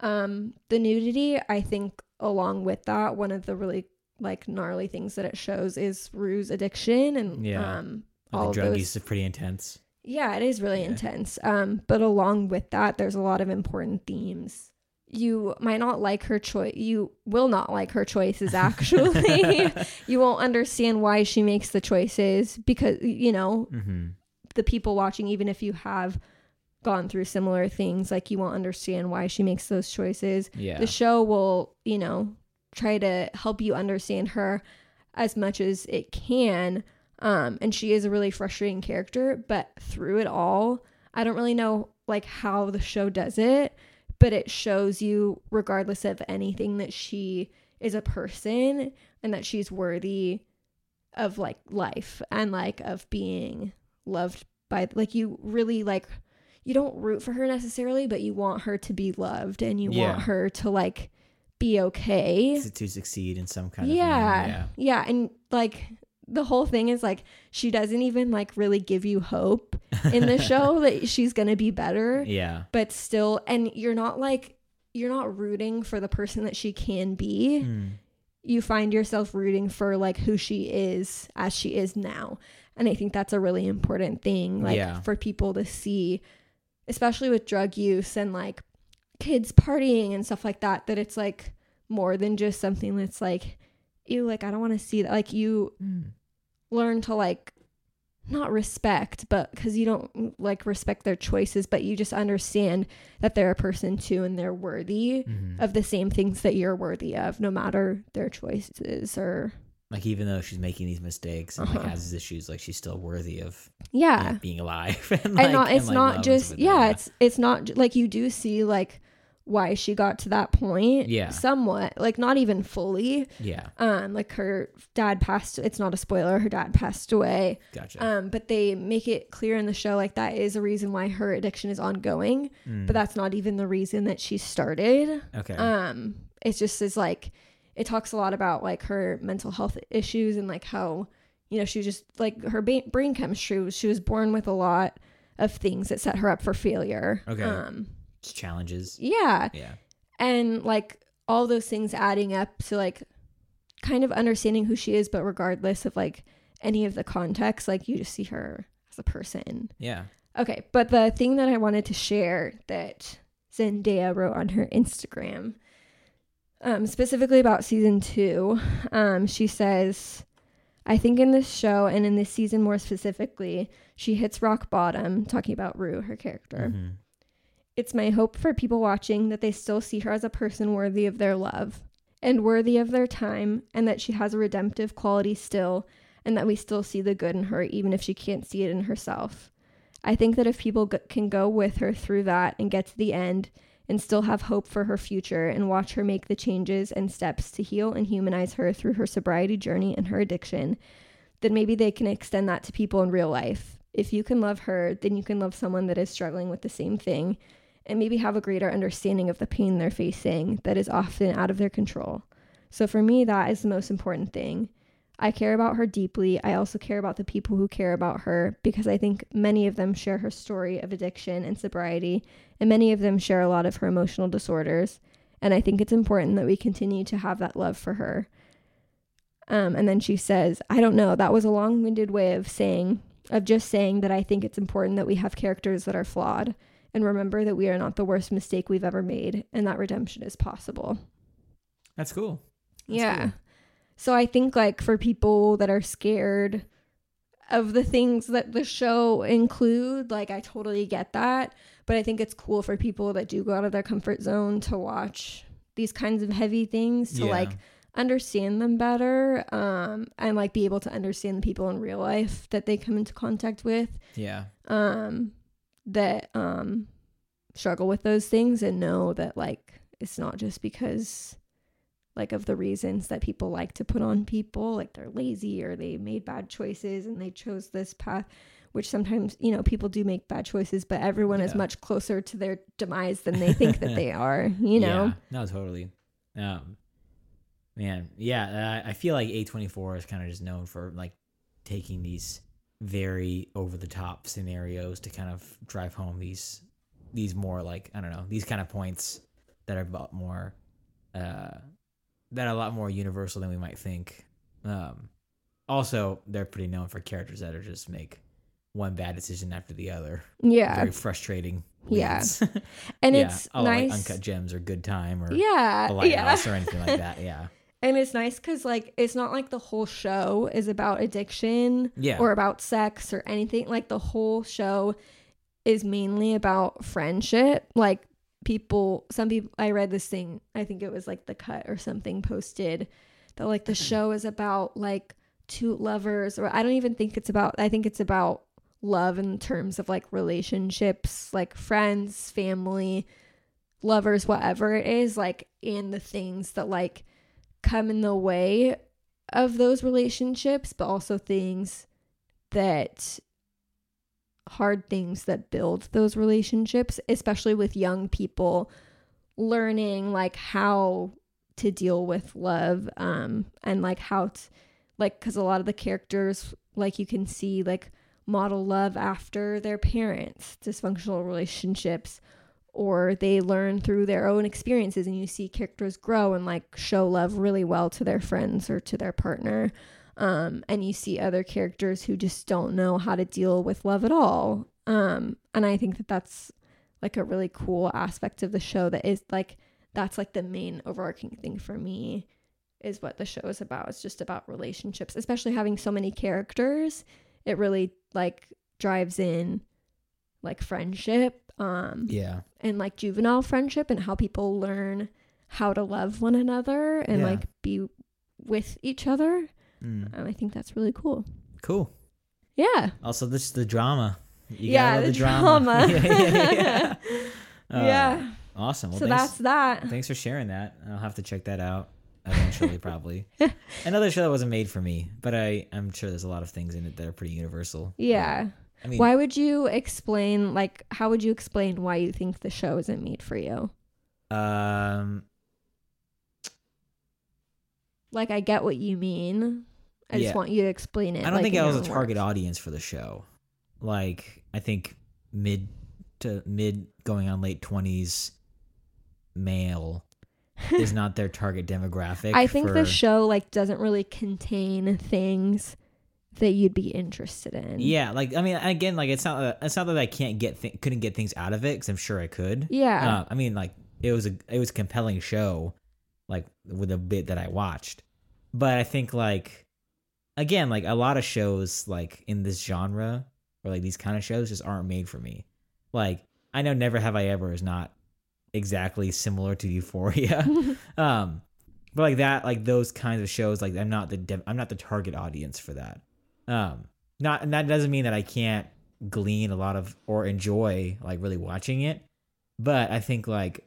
S2: um, the nudity. I think, along with that, one of the really like gnarly things that it shows is Rue's addiction and
S1: Yeah.
S2: um, all
S1: the drug
S2: those
S1: use is pretty intense.
S2: yeah, it is really
S1: Yeah.
S2: intense. Um, but along with that, there's a lot of important themes. You might not like her choice. You will not like her choices. Actually, you won't understand why she makes the choices because you know
S1: hmm
S2: the people watching. Even if you have gone through similar things, like you won't understand why she makes those choices
S1: Yeah.
S2: the show will you know try to help you understand her as much as it can um and she is a really frustrating character but through it all i don't really know like how the show does it but it shows you regardless of anything that she is a person and that she's worthy of like life and like of being loved by like you really like you don't root for her necessarily but you want her to be loved and you
S1: Yeah.
S2: want her to like be okay
S1: to, to succeed in some kind of
S2: yeah, yeah and like the whole thing is like she doesn't even like really give you hope in the show that she's gonna be better
S1: yeah.
S2: but still and you're not like you're not rooting for the person that she can be
S1: Mm.
S2: you find yourself rooting for like who she is as she is now and i think that's a really important thing like
S1: Yeah.
S2: for people to see especially with drug use and like kids partying and stuff like that that it's like more than just something that's like you like i don't want to see that like you
S1: Mm.
S2: learn to like not respect but because you don't like respect their choices but you just understand that they're a person too and they're worthy
S1: Mhm.
S2: of the same things that you're worthy of no matter their choices or
S1: Like even though she's making these mistakes and like
S2: Uh-huh.
S1: has these issues, like she's still worthy of
S2: yeah
S1: yeah, being alive. and,
S2: and
S1: like,
S2: not it's
S1: like,
S2: not just yeah it's it's not like you do see like why she got to that point.
S1: Yeah.
S2: Somewhat. Like not even fully.
S1: Yeah.
S2: Um, like her dad passed it's not a spoiler, her dad passed away.
S1: Gotcha.
S2: Um, but they make it clear in the show like that is a reason why her addiction is ongoing.
S1: Mm,
S2: But that's not even the reason that she started.
S1: okay.
S2: Um, it just is like it talks a lot about like her mental health issues and like how you know she just like her ba- brain chemistry was she was born with a lot of things that set her up for failure.
S1: Okay.
S2: Um,
S1: Just challenges.
S2: yeah,
S1: Yeah.
S2: and like all those things adding up to like kind of understanding who she is, but regardless of like any of the context, like you just see her as a person.
S1: Yeah.
S2: Okay, but the thing that I wanted to share that Zendaya wrote on her Instagram, um, specifically about season two, um, she says, I think in this show and in this season more specifically, she hits rock bottom, talking about Rue, her character.
S1: Mhm.
S2: It's my hope for people watching that they still see her as a person worthy of their love and worthy of their time, and that she has a redemptive quality still, and that we still see the good in her, even if she can't see it in herself. I think that if people g- can go with her through that and get to the end and still have hope for her future and watch her make the changes and steps to heal and humanize her through her sobriety journey and her addiction, then maybe they can extend that to people in real life. If you can love her, then you can love someone that is struggling with the same thing and maybe have a greater understanding of the pain they're facing that is often out of their control. So for me, that is the most important thing. I care about her deeply. I also care about the people who care about her because I think many of them share her story of addiction and sobriety, and many of them share a lot of her emotional disorders. And I think it's important that we continue to have that love for her. Um, and then she says, I don't know, that was a long winded way of saying, of just saying that I think it's important that we have characters that are flawed and remember that we are not the worst mistake we've ever made and that redemption is possible.
S1: That's cool. That's
S2: yeah.
S1: cool.
S2: So I think like for people that are scared of the things that the show include, like I totally get that, but I think it's cool for people that do go out of their comfort zone to watch these kinds of heavy things to
S1: Yeah.
S2: like understand them better um and like be able to understand the people in real life that they come into contact with
S1: Yeah.
S2: um that um struggle with those things and know that like it's not just because like of the reasons that people like to put on people like they're lazy or they made bad choices and they chose this path which sometimes you know people do make bad choices but everyone is much closer to their demise than they think that they are you know
S1: Yeah. No, totally. Um, man, yeah. I I feel like A twenty four is kind of just known for like taking these very over the top scenarios to kind of drive home these these more like I don't know these kind of points that are about more uh that are a lot more universal than we might think. Um, also, they're pretty known for characters that are just make one bad decision after the other.
S2: yeah
S1: Very frustrating.
S2: Yeah. and
S1: yeah.
S2: it's
S1: oh, like
S2: nice
S1: Uncut Gems or Good Time or
S2: yeah
S1: the
S2: yeah
S1: lighthouse or anything like that. Yeah.
S2: And it's nice because, like, it's not like the whole show is about addiction
S1: Yeah.
S2: or about sex or anything. Like, the whole show is mainly about friendship. Like, people, some people, I read this thing, I think it was like The Cut or something posted that, like, the show is about, like, two lovers, or I don't even think it's about, I think it's about love in terms of, like, relationships, like friends, family, lovers, whatever it is, like, and the things that, like, come in the way of those relationships, but also things that hard things that build those relationships, especially with young people learning like how to deal with love um and like how to like cuz a lot of the characters like you can see like model love after their parents dysfunctional relationships or they learn through their own experiences and you see characters grow and like show love really well to their friends or to their partner um, and you see other characters who just don't know how to deal with love at all um, and i think that that's like a really cool aspect of the show that is like that's like the main overarching thing for me is what the show is about it's just about relationships especially having so many characters it really like drives in like friendship um
S1: Yeah.
S2: and like juvenile friendship and how people learn how to love one another and
S1: Yeah.
S2: like be with each other.
S1: Mm.
S2: Um, I think that's really cool.
S1: Cool.
S2: Yeah.
S1: Also, this is the drama. You
S2: Yeah,
S1: love
S2: the drama.
S1: yeah, yeah, yeah. Uh,
S2: yeah.
S1: Awesome. Well,
S2: so
S1: thanks,
S2: that's that.
S1: thanks for sharing that. I'll have to check that out eventually, probably. Another show that wasn't made for me, but I I'm sure there's a lot of things in it that are pretty universal.
S2: Yeah.
S1: I mean,
S2: Why would you explain like how would you explain why you think the show isn't made for you?
S1: um,
S2: Like I get what you mean. I just want you to explain it.
S1: I don't
S2: like,
S1: think I was a target audience for the show. Like, I think mid to mid going on late twenties male is not their target demographic.
S2: I think the show like doesn't really contain things that you'd be interested in.
S1: Yeah, like I mean, again, like it's not that- it's not that I can't get th- couldn't get things out of it because I'm sure I could.
S2: Yeah.
S1: Uh, I mean, like it was a it was a compelling show, like with a bit that I watched. But I think like again, like a lot of shows like in this genre or like these kind of shows just aren't made for me. Like I know Never Have I Ever is not exactly similar to Euphoria. um but like that like those kinds of shows like I'm not the de- I'm not the target audience for that. Um not and that doesn't mean that I can't glean a lot of or enjoy like really watching it. But I think like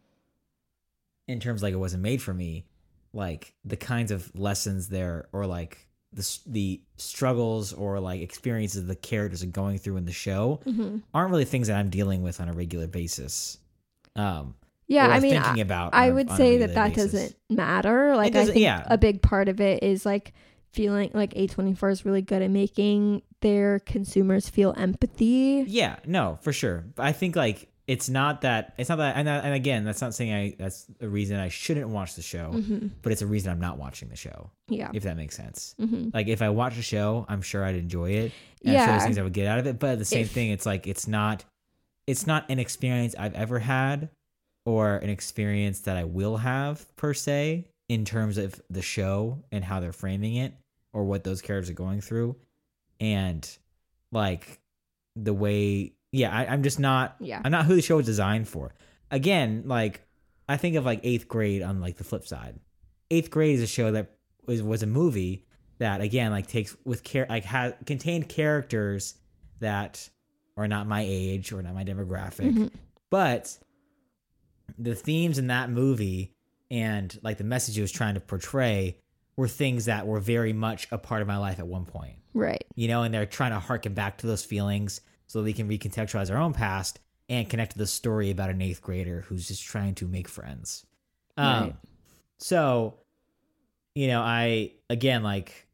S1: in terms like it wasn't made for me, like the kinds of lessons there or like the the struggles or like experiences the characters are going through in the show
S2: Mhm.
S1: aren't really things that I'm dealing with on a regular basis. Um
S2: Yeah, I mean,
S1: thinking
S2: I,
S1: about
S2: I
S1: a-
S2: would
S1: a
S2: say that that
S1: basis.
S2: doesn't matter. Like, I
S1: doesn't-
S2: think
S1: yeah.
S2: a big part of it is like feeling like A24 is really good at making their consumers feel empathy.
S1: Yeah, no, for sure. I think like it's not that it's not that and, and again, that's not saying I that's a reason I shouldn't watch the show,
S2: hmm
S1: but it's a reason I'm not watching the show,
S2: Yeah.
S1: if that makes sense.
S2: hmm
S1: Like if I watch a show, I'm sure I'd enjoy it. And I'm sure
S2: Yeah.
S1: there's things I would get out of it, but the same
S2: If-
S1: thing, it's like it's not it's not an experience I've ever had or an experience that I will have per se in terms of the show and how they're framing it or what those characters are going through. And like the way yeah, I, I'm just not
S2: Yeah.
S1: I'm not who the show is designed for. Again, like I think of like eighth grade on like the flip side. Eighth grade is a show that was was a movie that again like takes with care like has contained characters that are not my age or not my demographic,
S2: Mhm.
S1: but the themes in that movie and like the message it was trying to portray were things that were very much a part of my life at one point
S2: Right.
S1: you know, and they're trying to harken back to those feelings so we can recontextualize our own past and connect to the story about an eighth grader who's just trying to make friends. Um,
S2: Right.
S1: So, you know, I again like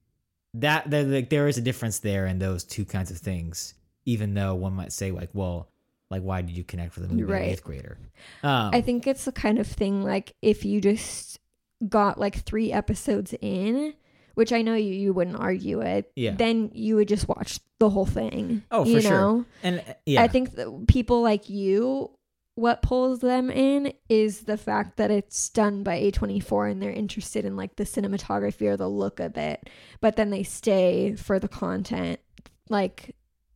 S1: that. There, there- there is a difference there in those two kinds of things. Even though one might say like, well, like why did you connect with a
S2: Right.
S1: eighth grader? Um,
S2: I think it's the kind of thing like if you just got like three episodes in, which I know you, you wouldn't argue it,
S1: Yeah.
S2: then you would just watch the whole thing.
S1: Oh, for
S2: you
S1: sure.
S2: know?
S1: and uh, yeah,
S2: I think that people like you, what pulls them in is the fact that it's done by A24 and they're interested in like the cinematography or the look of it, but then they stay for the content. Like,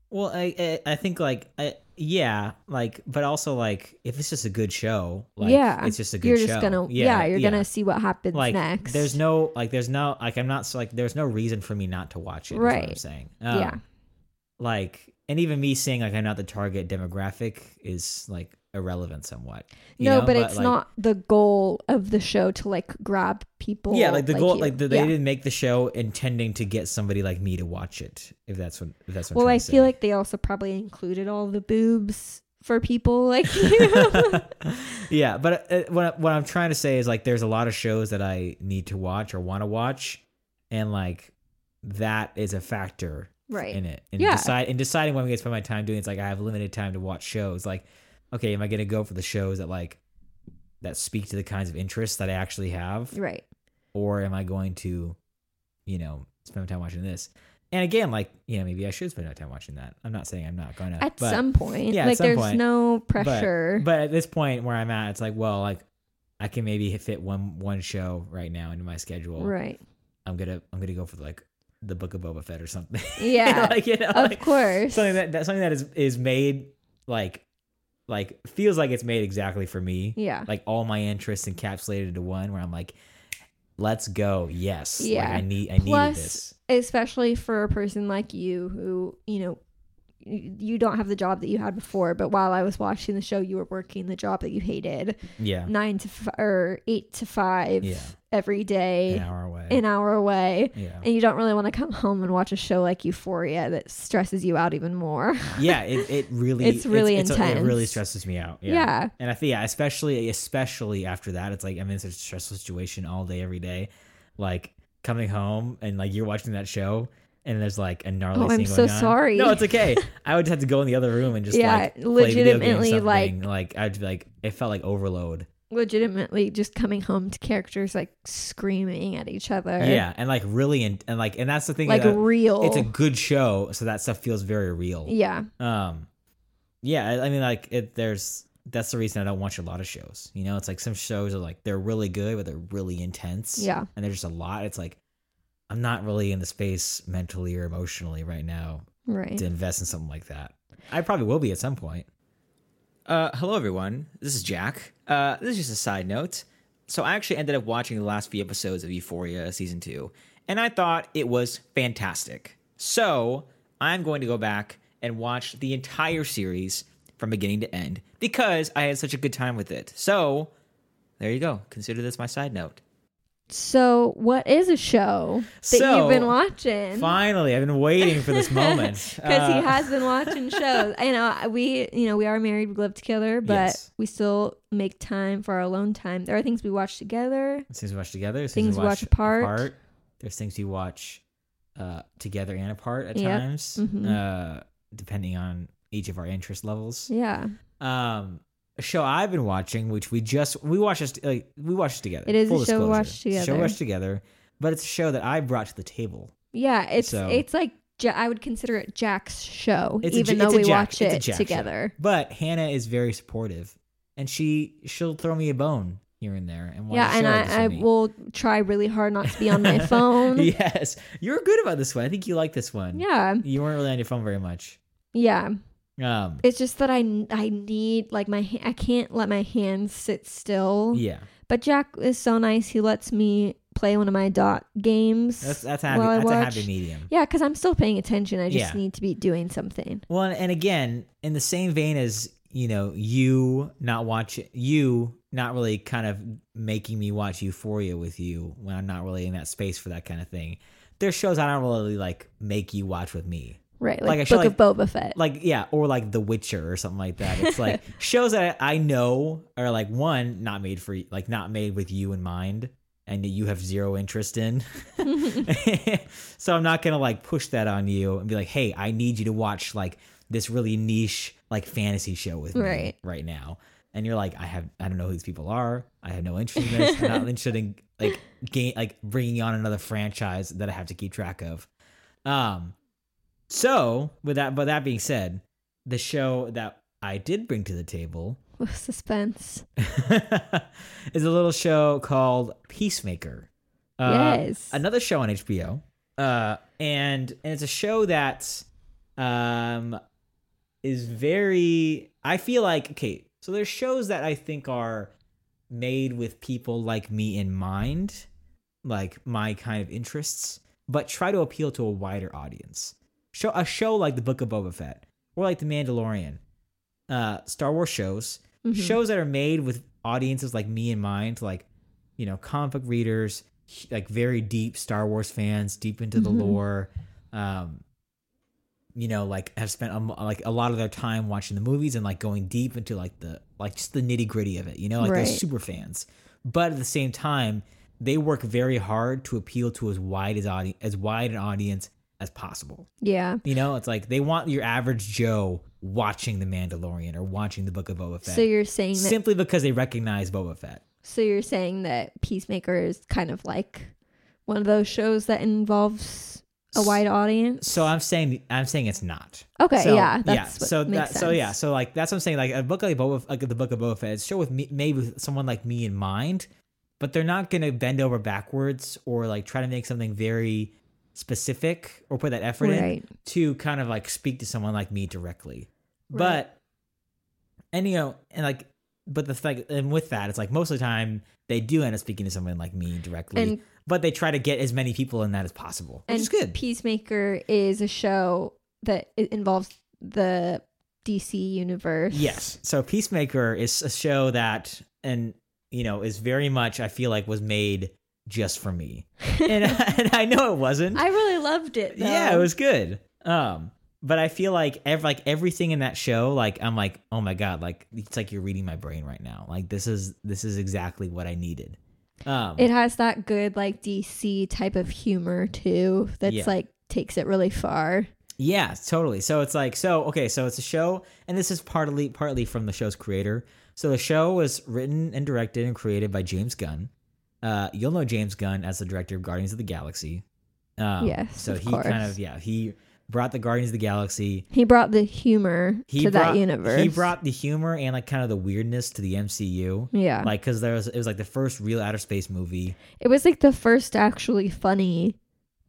S1: Well, I I, I think like I, yeah, like but also like if it's just a good show, like
S2: Yeah,
S1: it's just a good
S2: you're
S1: show.
S2: just gonna, yeah, you're
S1: yeah.
S2: gonna see what happens
S1: like
S2: next.
S1: there's no like there's no like I'm not like there's no reason for me not to watch it. what I'm saying. Um,
S2: yeah,
S1: Like and even me saying like I'm not the target demographic is like irrelevant somewhat.
S2: no,
S1: know?
S2: but, it's
S1: like,
S2: not the goal of the show to like grab people.
S1: Yeah, like the goal,
S2: you.
S1: like the, they
S2: Yeah.
S1: didn't make the show intending to get somebody like me to watch it. If that's what, if that's what.
S2: Well, I
S1: to
S2: feel like they also probably included all the boobs for people like you.
S1: yeah, but uh, what what I'm trying to say is like there's a lot of shows that I need to watch or want to watch, and like that is a factor
S2: right.
S1: in it. And
S2: Yeah.
S1: decide in deciding when I'm gonna spend my time doing it, it's like I have limited time to watch shows. Like, okay, am I gonna go for the shows that like that speak to the kinds of interests that I actually have,
S2: Right.
S1: or am I going to, you know, spend my time watching this? And again, like, you know, maybe I should spend my time watching that. I'm not saying I'm not gonna.
S2: At
S1: but,
S2: some point.
S1: yeah, at
S2: like
S1: some
S2: there's
S1: point.
S2: no pressure.
S1: but at this point where I'm at, it's like, well, like I can maybe fit one one show right now into my schedule.
S2: right.
S1: I'm gonna I'm gonna go for like the Book of Boba Fett or something.
S2: Yeah.
S1: like you know,
S2: of
S1: like,
S2: course.
S1: something that, that something that is is made like like feels like it's made exactly for me.
S2: yeah.
S1: Like all my interests encapsulated into one, where I'm like, let's go. Yes. Like,
S2: Yeah.
S1: I need I needed
S2: Plus,
S1: this.
S2: especially for a person like you who, you know, you don't have the job that you had before, but while I was watching the show, you were working the job that you hated,
S1: Yeah.
S2: nine to f- or eight to five
S1: Yeah.
S2: every day,
S1: An hour away.
S2: an hour away.
S1: yeah.
S2: And you don't really want to come home and watch a show like Euphoria that stresses you out even more.
S1: yeah. It, it really
S2: It's really intense.
S1: it really stresses me out. Yeah.
S2: Yeah.
S1: And I think yeah, especially especially after that, it's like I'm in such a stressful situation all day, every day. Like coming home and like you're watching that show and there's like a gnarly
S2: Oh, I'm so sorry.
S1: No, it's okay. I would have to go in the other room and just
S2: Yeah,
S1: like play video games,
S2: legitimately, like-
S1: like I'd be like it felt like overload.
S2: Legitimately, just coming home to characters like screaming at each other.
S1: Yeah, and like really and, and like and that's the thing.
S2: Like
S1: that-
S2: real.
S1: it's a good show, so that stuff feels very real.
S2: yeah.
S1: Um, yeah, I, I mean, like it. There's that's the reason I don't watch a lot of shows. You know, it's like some shows are like they're really good, but they're really intense.
S2: Yeah.
S1: and there's just a lot. It's like I'm not really in the space mentally or emotionally right now
S2: Right.
S1: to invest in something like that. I probably will be at some point. Uh, hello everyone. This is Jack. Uh, this is just a side note. So I actually ended up watching the last few episodes of Euphoria season two, and I thought it was fantastic. So I'm going to go back and watch the entire series from beginning to end because I had such a good time with it. So there you go. Consider this my side note.
S2: So, what is a show that
S1: So,
S2: you've been watching?
S1: Finally, I've been waiting for this moment
S2: Because he
S1: Uh,
S2: has been watching shows. I know we, you know, we are married, we live together, but
S1: Yes.
S2: we still make time for our alone time. There are things we watch together.
S1: Things we watch together. There's
S2: Things
S1: we
S2: we watch apart.
S1: There's things we watch uh, together and apart at
S2: Yep.
S1: times,
S2: Mhm.
S1: uh, depending on each of our interest levels.
S2: Yeah,
S1: Um, a show I've been watching, which we just we watched this like we watched it together.
S2: It is a
S1: full
S2: show we watched
S1: a Show
S2: together.
S1: watched together, but it's a show that I brought to the table.
S2: yeah. It's
S1: So-
S2: it's like I would consider it Jack's show,
S1: a
S2: even
S1: J-
S2: though we
S1: Jack-
S2: watch it
S1: Jack show.
S2: together.
S1: But Hannah is very supportive, and she she'll throw me a bone here and there. And
S2: Yeah, and I, I will try really hard not to be on my phone.
S1: yes, you're good about this one. I think you like this one.
S2: yeah,
S1: you weren't really on your phone very much.
S2: yeah.
S1: Um,
S2: It's just that I I need like my I can't let my hands sit still.
S1: yeah,
S2: But Jack is so nice. He lets me play one of my dot games.
S1: that's that's happy,
S2: while I
S1: that's a
S2: watch.
S1: happy medium.
S2: Yeah, because I'm still paying attention. I just
S1: Yeah.
S2: need to be doing something.
S1: Well, and, and again, in the same vein as you know, you not watch you not really kind of making me watch Euphoria with you when I'm not really in that space for that kind of thing. There's shows I don't really like make you watch with me.
S2: Right,
S1: Like
S2: like,
S1: a show
S2: Book of Boba Fett.
S1: like yeah or like the witcher or something like that. It's like shows that i know are like one not made for like not made with you in mind and that you have zero interest in. So i'm not gonna like push that on you and be like hey i need you to watch like this really niche like fantasy show with me
S2: Right.
S1: right now. And you're like i have i don't know who these people are. I have no interest in this. I'm not interested in like gain like bringing on another franchise that i have to keep track of. Um so, with that, but that being said, the show that I did bring to the table
S2: Suspense.
S1: is a little show called Peacemaker. Uh,
S2: yes.
S1: Another show on HBO. Uh, and and it's a show that um is very I feel like okay, so there's shows that I think are made with people like me in mind, like my kind of interests, but try to appeal to a wider audience. Show a show like the Book of Boba Fett or like The Mandalorian, uh, Star Wars shows,
S2: Mhm.
S1: shows that are made with audiences like me in mind, like you know, comic book readers, like very deep Star Wars fans, deep into the
S2: Mhm.
S1: lore. Um, you know, like have spent a, like a lot of their time watching the movies and like going deep into like the like just the nitty gritty of it. You know, like they're super fans, but at the same time, they work very hard to appeal to as wide as audience as wide an audience as possible.
S2: yeah.
S1: You know, it's like they want your average Joe watching The Mandalorian or watching the Book of Boba Fett
S2: So you're saying that
S1: simply because they recognize Boba Fett.
S2: so you're saying that Peacemaker is kind of like one of those shows that involves a wide audience.
S1: So I'm saying I'm saying it's not.
S2: Okay,
S1: So,
S2: yeah, that's what
S1: so that so yeah, so like that's what I'm saying. Like a book like Boba, like the book of Boba Fett, it's a show with me, maybe with someone like me in mind, but they're not gonna bend over backwards or like try to make something very specific or put that effort in to kind of like speak to someone like me directly.
S2: Right.
S1: But and you know, and like, but the thing, and with that, it's like most of the time they do end up speaking to someone like me directly,
S2: And
S1: but they try to get as many people in that as possible, which
S2: and
S1: is good.
S2: Peacemaker is a show that it involves the DC universe.
S1: Yes. So Peacemaker is a show that, and you know, is very much I feel like was made just for me, and, and I know it wasn't.
S2: I really loved it. Though.
S1: yeah, it was good. Um, but I feel like ev- like everything in that show, like I'm like, oh my god, like it's like you're reading my brain right now. Like this is this is exactly what I needed. Um,
S2: It has that good like DC type of humor too. That's
S1: Yeah.
S2: like takes it really far.
S1: Yeah, totally. So it's like so okay, so it's a show and this is partly partly from the show's creator. So the show was written and directed and created by James Gunn. Uh you'll know James Gunn as the director of Guardians of the Galaxy. Um
S2: Yes,
S1: so he kind of yeah, he brought the Guardians of the Galaxy.
S2: He brought the humor
S1: He
S2: to
S1: brought,
S2: that universe.
S1: He brought the humor and like kind of the weirdness to the MCU.
S2: yeah.
S1: Like cuz there was it was like the first real outer space movie.
S2: it was like the first actually funny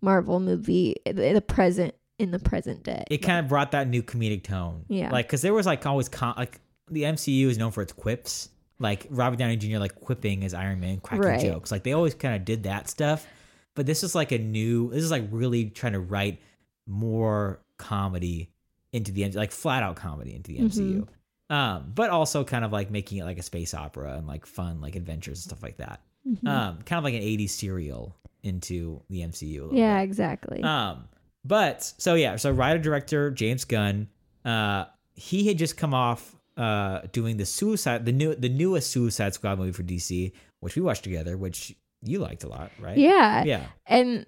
S2: Marvel movie the present in the present day.
S1: it kind of brought that new comedic tone.
S2: Yeah.
S1: Like, cause there was like always con- like the MCU is known for its quips. Like Robert Downey Jr. like quipping as Iron Man, cracking
S2: Right.
S1: jokes. Like they always kind of did that stuff. But this is like a new. This is like really trying to write more comedy into the like flat out comedy into the MCU. Um, but also kind of like making it like a space opera and like fun like adventures and stuff like that.
S2: Mhm.
S1: Um, kind of like an '80s serial into the MCU. a
S2: yeah,
S1: bit.
S2: exactly.
S1: Um, but so yeah, so writer director James Gunn, uh, he had just come off uh doing the Suicide, the new, the newest Suicide Squad movie for DC, which we watched together, which you liked a lot, right?
S2: yeah.
S1: yeah,
S2: And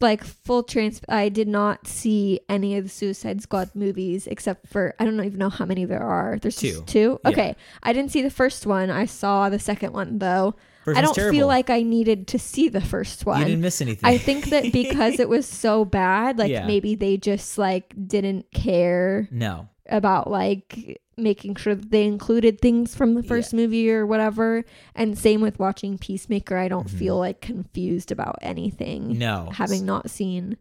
S2: like full trans I did not see any of the Suicide Squad movies except for I don't even know how many there are. There's
S1: Two.
S2: just two.
S1: Yeah.
S2: Okay. I didn't see the first one. I saw the second one though.
S1: First
S2: I don't
S1: terrible.
S2: feel like I needed to see the first one.
S1: you didn't miss anything.
S2: I think that because it was so bad, like
S1: Yeah.
S2: maybe they just like didn't care
S1: no,
S2: about like making sure that they included things from the first movie or whatever. And same with watching Peacemaker, I don't
S1: Mhm.
S2: feel like confused about anything
S1: no,
S2: having not seen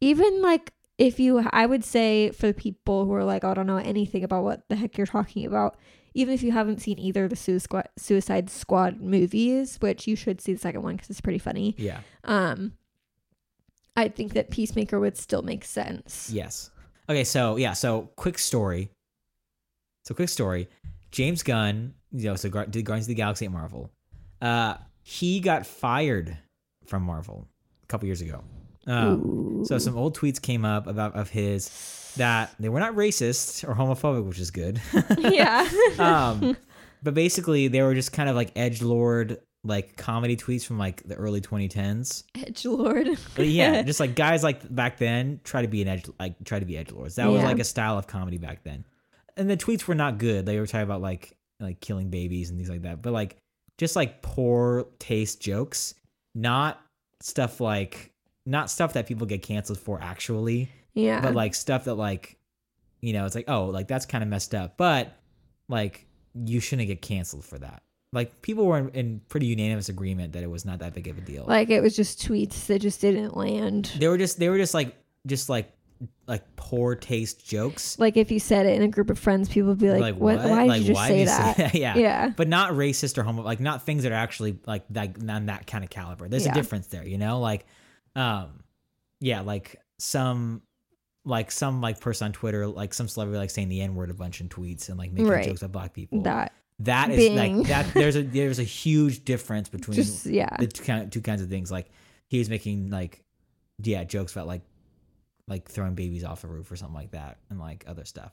S2: even like if you I would say for the people who are like I don't know anything about what the heck you're talking about even if you haven't seen either of the Sui- Suicide Squad movies which you should see the second one because it's pretty funny
S1: yeah,
S2: um I think that Peacemaker would still make sense
S1: yes. Okay, so yeah, so quick story. So quick story. James Gunn, you know, so Gar- did Guardians of the Galaxy at Marvel. Uh, he got fired from Marvel a couple years ago. Um, So some old tweets came up about of his that they were not racist or homophobic, which is good.
S2: yeah
S1: um, but basically, they were just kind of like edge lord like comedy tweets from like the early 2010s.
S2: Edge Lord
S1: yeah, just like guys like back then try to be an edge like try to be edge lords. That was like a style of comedy back then. And the tweets were not good. They were talking about like like killing babies and things like that. But like just like poor taste jokes, not stuff like not stuff that people get canceled for actually
S2: yeah
S1: but like stuff that like you know it's like oh like that's kind of messed up but like you shouldn't get canceled for that like people were in, in pretty unanimous agreement that it was not that big of a deal.
S2: Like it was just tweets that just didn't land.
S1: They were just they were just like just like like poor taste jokes.
S2: Like if you said it in a group of friends people would be like, what, why did
S1: like
S2: you just say, that?
S1: yeah.
S2: Yeah.
S1: But not racist or homo like not things that are actually like that on that kind of caliber. There's
S2: Yeah.
S1: a difference there you know? Like um yeah like some like some like person on twitter like some celebrity like saying the n-word a bunch in tweets and like making
S2: Right.
S1: jokes about black people.
S2: That
S1: that is
S2: being-
S1: like that there's a there's a huge difference between
S2: just yeah.
S1: the two, kind two kinds of things. Like he was making like yeah jokes about like like throwing babies off a roof or something like that and like other stuff.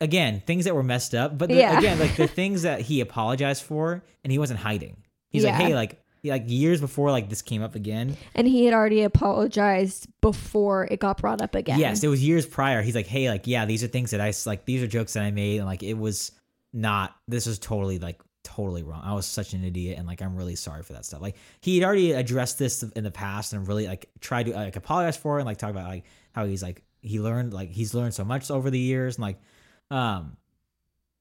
S1: Again things that were messed up but the,
S2: Yeah.
S1: again like the things that he apologized for and he wasn't hiding. He's like hey like like years before like this came up again.
S2: And he had already apologized before it got brought up again.
S1: Yes it was years prior. He's like hey like yeah these are things that i like these are jokes that i made and like it was not this is totally like totally wrong. I was such an idiot and like i'm really sorry for that stuff. Like he had already addressed this in the past and really like tried to like apologize for it and like talk about like how he's like he learned like he's learned so much over the years and like um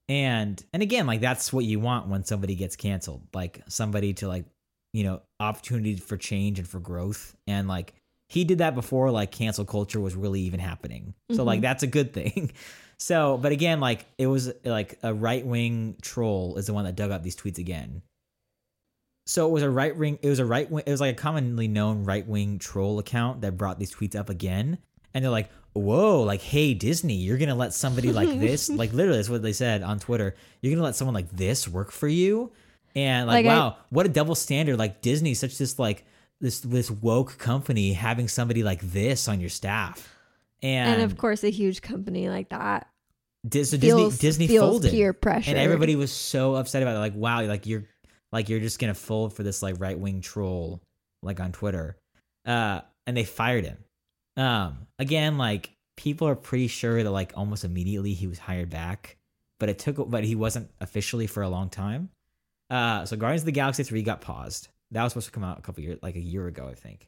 S1: and and again like that's what you want when somebody gets canceled like somebody to like you know opportunity for change and for growth. And like he did that before like cancel culture was really even happening. So like
S2: Mhm.
S1: that's a good thing so but again like it was like a right-wing troll is the one that dug up these tweets again so it was a right wing it was a right wing it was like a commonly known right wing troll account that brought these tweets up again and they're like, "Whoa, like hey Disney, you're gonna let somebody like this, like literally that's what they said on Twitter. You're gonna let someone like this work for you." And like,
S2: Like, I-
S1: wow, what a double standard! Like Disney, such this like this this woke company having somebody like this on your staff, and,
S2: And of course, a huge company like that
S1: Dis- so
S2: feels
S1: Disney Disney
S2: feels
S1: folded,
S2: peer pressure,
S1: and everybody was so upset about it. Like, wow, like you're like you're just gonna fold for this like right wing troll like on Twitter, uh, and they fired him. Um, again, like people are pretty sure that like almost immediately he was hired back, but it took, but he wasn't officially for a long time. Uh, so Guardians of the Galaxy three got paused. That was supposed to come out a couple years, like a year ago, I think.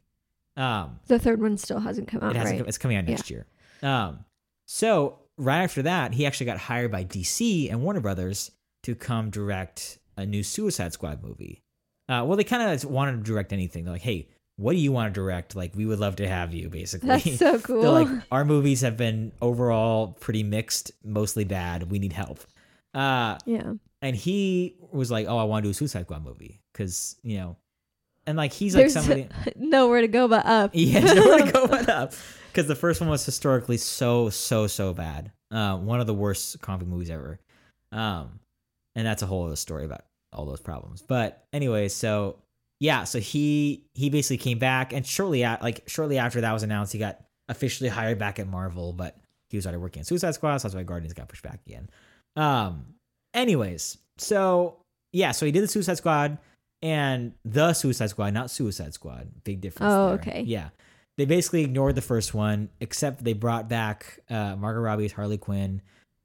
S1: Um,
S2: The third one still hasn't come out,
S1: it hasn't.
S2: right?
S1: It's coming out next year. Um, so right after that, he actually got hired by DC and Warner Brothers to come direct a new Suicide Squad movie. Uh, well, they kind of wanted to direct anything. They're like, "Hey, what do you want to direct? Like, we would love to have you." Basically,
S2: That's so cool.
S1: They're like, "Our movies have been overall pretty mixed, mostly bad. We need help." Uh,
S2: yeah.
S1: and he was like, "Oh, I want to do a Suicide Squad movie because you know," and like he's like
S2: There's
S1: somebody.
S2: nowhere to go but up.
S1: Yeah, nowhere to go but up. Because the first one was historically so, so, so bad. Uh, one of the worst comic movies ever. Um, and that's a whole other story about all those problems. But anyway, so yeah, so he he basically came back, and shortly at like shortly after that was announced, he got officially hired back at Marvel, but he was already working on Suicide Squad, so that's why Guardians got pushed back again. Um, anyways, so yeah, so he did the Suicide Squad and the Suicide Squad, not Suicide Squad. Big difference.
S2: Oh,
S1: there.
S2: okay.
S1: Yeah, they basically ignored the first one, except they brought back uh, Margot Robbie as Harley Quinn,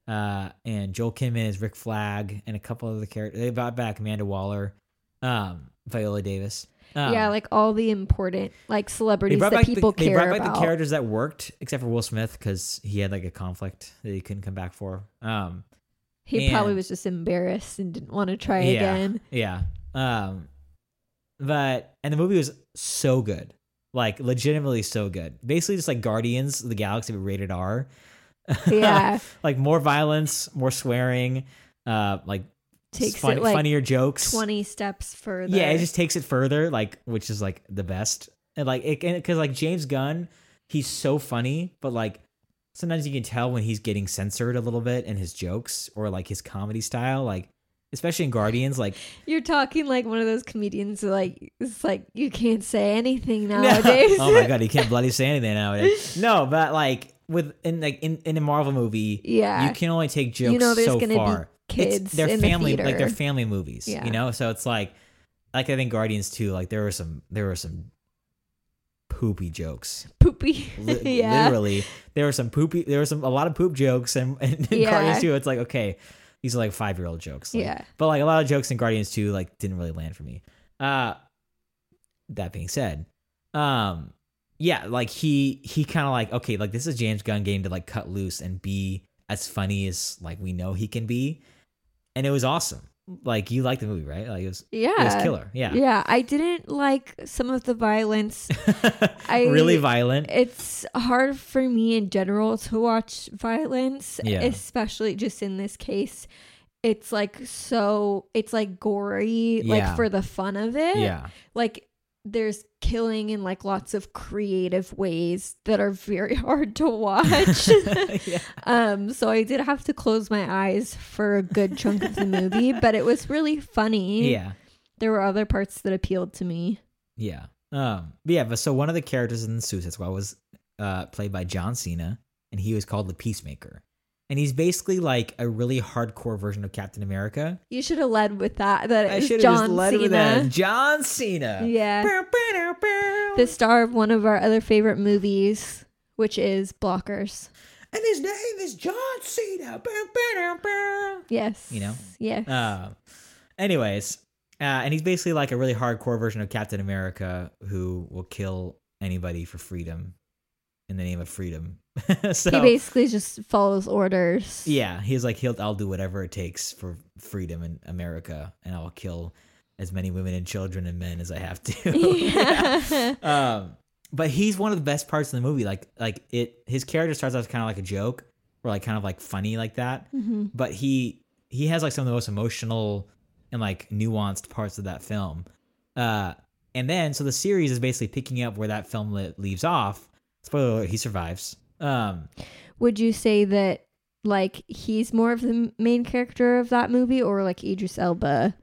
S1: uh, and Joel Kinnaman is Rick Flag, and a couple other characters. They brought back Amanda Waller, um, Viola Davis. Um,
S2: yeah, like all the important like celebrities that people
S1: the, they
S2: care
S1: brought back
S2: about.
S1: the characters that worked, except for Will Smith because he had like a conflict that he couldn't come back for. Um,
S2: he probably was just embarrassed and didn't want to try
S1: Yeah.
S2: again.
S1: Yeah. Um but and the movie was so good. Like legitimately so good. Basically just like Guardians of the Galaxy but rated R.
S2: Yeah.
S1: like more violence, more swearing, uh like
S2: Takes
S1: fun-
S2: it like
S1: funnier jokes.
S2: twenty steps further.
S1: Yeah, it just takes it further like which is like the best. And like it cuz like James Gunn, he's so funny, but like sometimes you can tell when he's getting censored a little bit in his jokes or like his comedy style like especially in Guardians like
S2: You're talking like one of those comedians who, like it's like you can't say anything nowadays.
S1: oh my god, he can't bloody say anything nowadays. No, but like with in like in, in a Marvel movie,
S2: yeah.
S1: you can only take jokes
S2: You know there's
S1: so
S2: gonna be
S1: far.
S2: kids
S1: it's, they're
S2: in the
S1: family like they're family movies.
S2: Yeah.
S1: You know? So it's like like I think Guardians 2, like there were some there were some poopy jokes.
S2: Poopy.
S1: Li-
S2: yeah.
S1: Literally. There were some poopy there were some a lot of poop jokes and, and in
S2: Yeah.
S1: Guardians 2. it's like okay, these are like five year old jokes. Like,
S2: Yeah.
S1: but like a lot of jokes in Guardians 2 like didn't really land for me. Uh that being said, um yeah, like he he kind of like okay, like this is James Gunn game to like cut loose and be as funny as like we know he can be. And it was awesome. Like you liked the movie, right? Like it was
S2: Yeah.
S1: it was killer. Yeah.
S2: Yeah. I didn't like some of the violence. I-
S1: really violent.
S2: It's hard for me in general to watch violence,
S1: Yeah.
S2: especially just in this case. It's like so, it's like gory,
S1: Yeah.
S2: like for the fun of it.
S1: Yeah.
S2: Like there's killing in like lots of creative ways that are very hard to watch.
S1: yeah.
S2: um, so I did have to close my eyes for a good chunk of the movie, but it was really funny.
S1: Yeah.
S2: There were other parts that appealed to me.
S1: Yeah. Um. But yeah. But so one of the characters in the Suicide Squad was uh played by John Cena, and he was called the Peacemaker, and he's basically like a really hardcore version of Captain America.
S2: You should have led with that. That
S1: I should have led
S2: Cena.
S1: with that. John Cena.
S2: Yeah.
S1: Bow, bow, bow.
S2: The star of one of our other favorite movies, which is Blockers.
S1: and his name is John Cena.
S2: Yes.
S1: You know?
S2: Yes.
S1: Uh, anyways, uh, and he's basically like a really hardcore version of Captain America who will kill anybody for freedom in the name of freedom. so
S2: he basically just follows orders.
S1: yeah, he's like he'll I'll do whatever it takes for freedom in America, and I'll kill as many women and children and men as I have to.
S2: Yeah.
S1: um, but he's one of the best parts of the movie. Like like it, his character starts off kind of like a joke, or like kind of like funny like that
S2: Mhm.
S1: but he he has like some of the most emotional and like nuanced parts of that film uh and then so the series is basically picking up where that film le- leaves off spoiler alert, he survives Um,
S2: Would you say that like he's more of the main character of that movie, or like Idris Elba?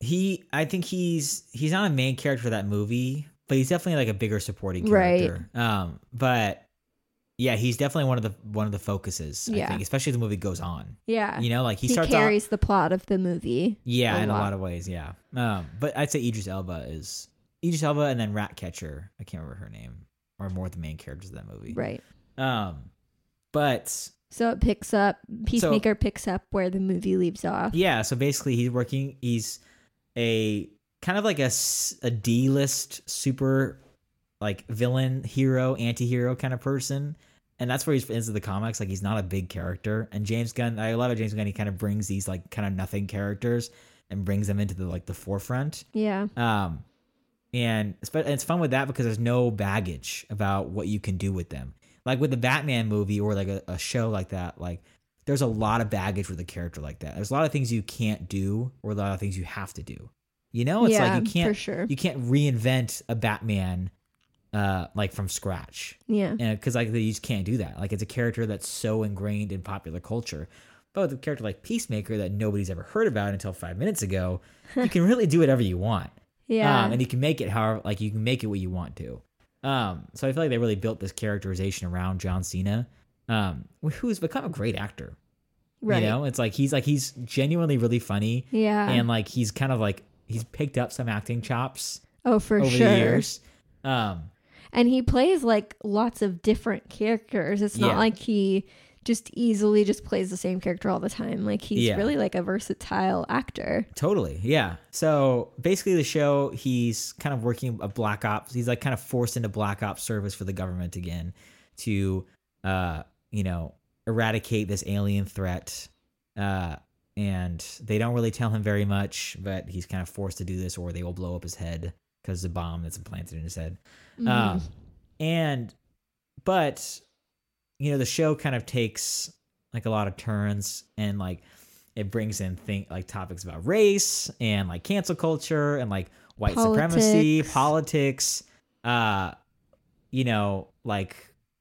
S1: he, I think he's he's not a main character of that movie, but he's definitely like a bigger supporting
S2: Right.
S1: character. Um, but yeah, he's definitely one of the one of the focuses. I
S2: Yeah.
S1: think, especially as the movie goes on.
S2: Yeah,
S1: You know, like he,
S2: he,
S1: starts off,
S2: carries the plot of the movie.
S1: yeah,
S2: a
S1: in a
S2: lot.
S1: lot of ways, yeah. Um, but I'd say Idris Elba is Idris Elba, and then Ratcatcher. I can't remember her name, or more the main characters of that movie.
S2: Right.
S1: Um, but
S2: So it picks up. Peacemaker picks up where the movie leaves off.
S1: Yeah, so basically he's working he's a kind of like a, a D-list super like villain, hero, anti-hero kind of person. And that's where he's into the comics. Like he's not a big character. And James Gunn, I love it. James Gunn, he kind of brings these like kind of nothing characters and brings them into the like the forefront.
S2: Yeah.
S1: Um, and it's, it's fun with that because there's no baggage about what you can do with them. Like with the Batman movie or like a, a show like that, like there's a lot of baggage with a character like that. There's a lot of things you can't do or a lot of things you have to do. You know, it's
S2: yeah,
S1: like you can't
S2: sure.
S1: you can't reinvent a Batman uh like from scratch
S2: yeah.
S1: because like you just can't do that. Like it's a character that's so ingrained in popular culture. But with a character like Peacemaker that nobody's ever heard about until five minutes ago, you can really do whatever you want.
S2: Yeah.
S1: Um, and you can make it however, like you can make it what you want to. Um, so I feel like they really built this characterization around John Cena, um, who's become a great actor.
S2: right.
S1: You know, it's like he's like he's genuinely really funny,
S2: Yeah.
S1: and like he's kind of like he's picked up some acting chops
S2: oh, for
S1: over
S2: sure.
S1: the years. Um,
S2: And he plays like lots of different characters. It's not
S1: Yeah.
S2: like he just easily just plays the same character all the time. Like he's
S1: Yeah.
S2: really like a versatile actor.
S1: Totally. Yeah. So basically, the show, he's kind of working a black ops. He's like kind of forced into black ops service for the government again to, uh, you know, eradicate this alien threat. Uh, and they don't really tell him very much, but he's kind of forced to do this or they will blow up his head because the bomb that's implanted in his head.
S2: Mhm.
S1: Um, and, but, you know, the show kind of takes like a lot of turns and like it brings in think like topics about race and like cancel culture and like white supremacy,
S2: Politics.
S1: politics, uh, you know, like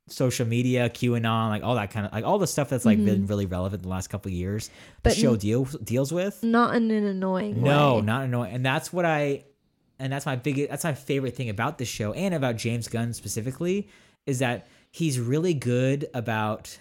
S1: social media, QAnon, like all that kind of like all the stuff that's like been really relevant the last couple of years.
S2: Mm-hmm. But
S1: the show
S2: n-
S1: deals deals with.
S2: not in an annoying
S1: No,
S2: way.
S1: not annoying. And that's what I and that's my big that's my favorite thing about this show and about James Gunn specifically is that he's really good about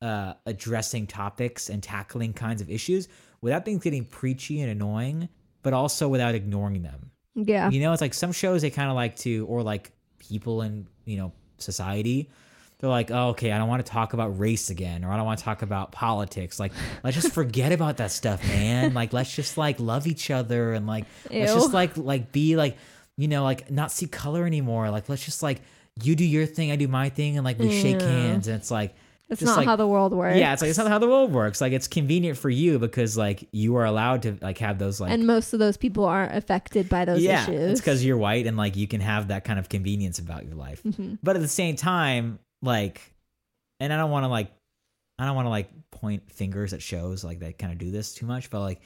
S1: uh addressing topics and tackling kinds of issues without things getting preachy and annoying, but also without ignoring them.
S2: Yeah.
S1: You know, it's like some shows they kind of like to or like people in, you know, society they're like, oh, okay, I don't want to talk about race again, or I don't want to talk about politics. Like, let's just forget about that stuff, man. Like, let's just like love each other and like let's just like like be like, you know, like not see color anymore. Like, let's just like you do your thing, I do my thing, and like we shake hands, and it's like
S2: It's not
S1: like-
S2: how the world works.
S1: yeah, it's like it's not how the world works. Like, it's convenient for you because like you are allowed to like have those like
S2: and most of those people aren't affected by those
S1: yeah,
S2: issues.
S1: it's because you're white and like you can have that kind of convenience about your life.
S2: Mm-hmm.
S1: But at the same time, like, and I don't want to like, I don't want to like point fingers at shows like that kind of do this too much. But like,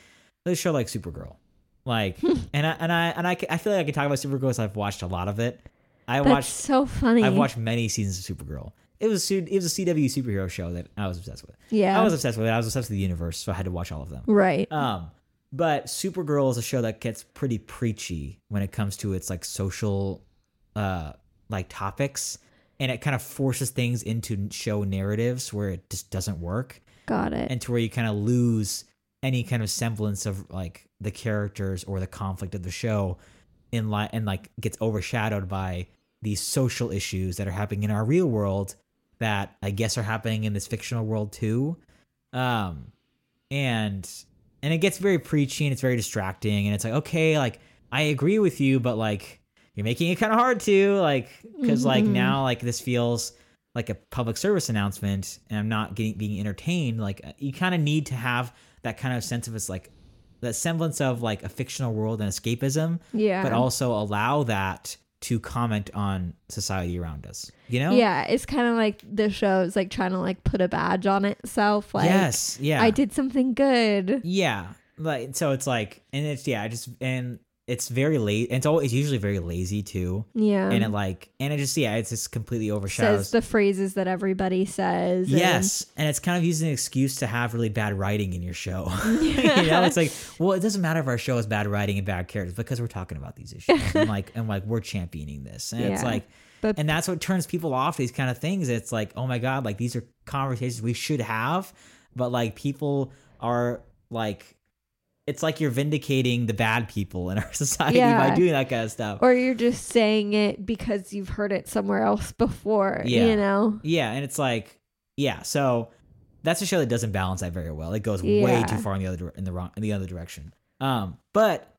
S1: this show like Supergirl, like, and I and I and I, I feel like I can talk about Supergirl because I've watched a lot of it. I
S2: That's
S1: watched
S2: so funny.
S1: I've watched many seasons of Supergirl. It was it was a CW superhero show that I was obsessed with.
S2: Yeah.
S1: I was obsessed with it. I was obsessed with the universe, so I had to watch all of them.
S2: right.
S1: Um, but Supergirl is a show that gets pretty preachy when it comes to its like social, uh, like topics, and it kind of forces things into show narratives where it just doesn't work,
S2: Got it.
S1: and to where you kind of lose any kind of semblance of like the characters or the conflict of the show, in li- and like gets overshadowed by these social issues that are happening in our real world that I guess are happening in this fictional world too. Um, and and it gets very preachy and it's very distracting and it's like okay like i agree with you but like you're making it kind of hard to like because like
S2: Mhm.
S1: now like this feels like a public service announcement and i'm not getting being entertained like uh, you kind of need to have that kind of sense of it's like that semblance of like a fictional world and escapism
S2: yeah.
S1: but also allow that to comment on society around us you know
S2: Yeah, it's kind of like the show is like trying to like put a badge on itself. Like,
S1: yes yeah
S2: I did something good.
S1: Yeah. Like so it's like and it's yeah, I just and it's very late. and It's always it's usually very lazy too,
S2: Yeah.
S1: and it like and it just yeah, it's just completely overshadows.
S2: says the phrases that everybody says.
S1: Yes, and it's kind of using an excuse to have really bad writing in your show. you know, it's like, well, it doesn't matter if our show has bad writing and bad characters because we're talking about these issues and like and like we're championing this, and it's like,
S2: But-
S1: and that's what turns people off these kind of things. It's like, oh my god, like these are conversations we should have, but like people are like. It's like you're vindicating the bad people in our society by doing that kind of stuff.
S2: or you're just saying it because you've heard it somewhere else before.
S1: Yeah.
S2: You know?
S1: Yeah, and it's like, yeah, so that's a show that doesn't balance that very well. It goes way too far in the other in the wrong in the other direction. Um, but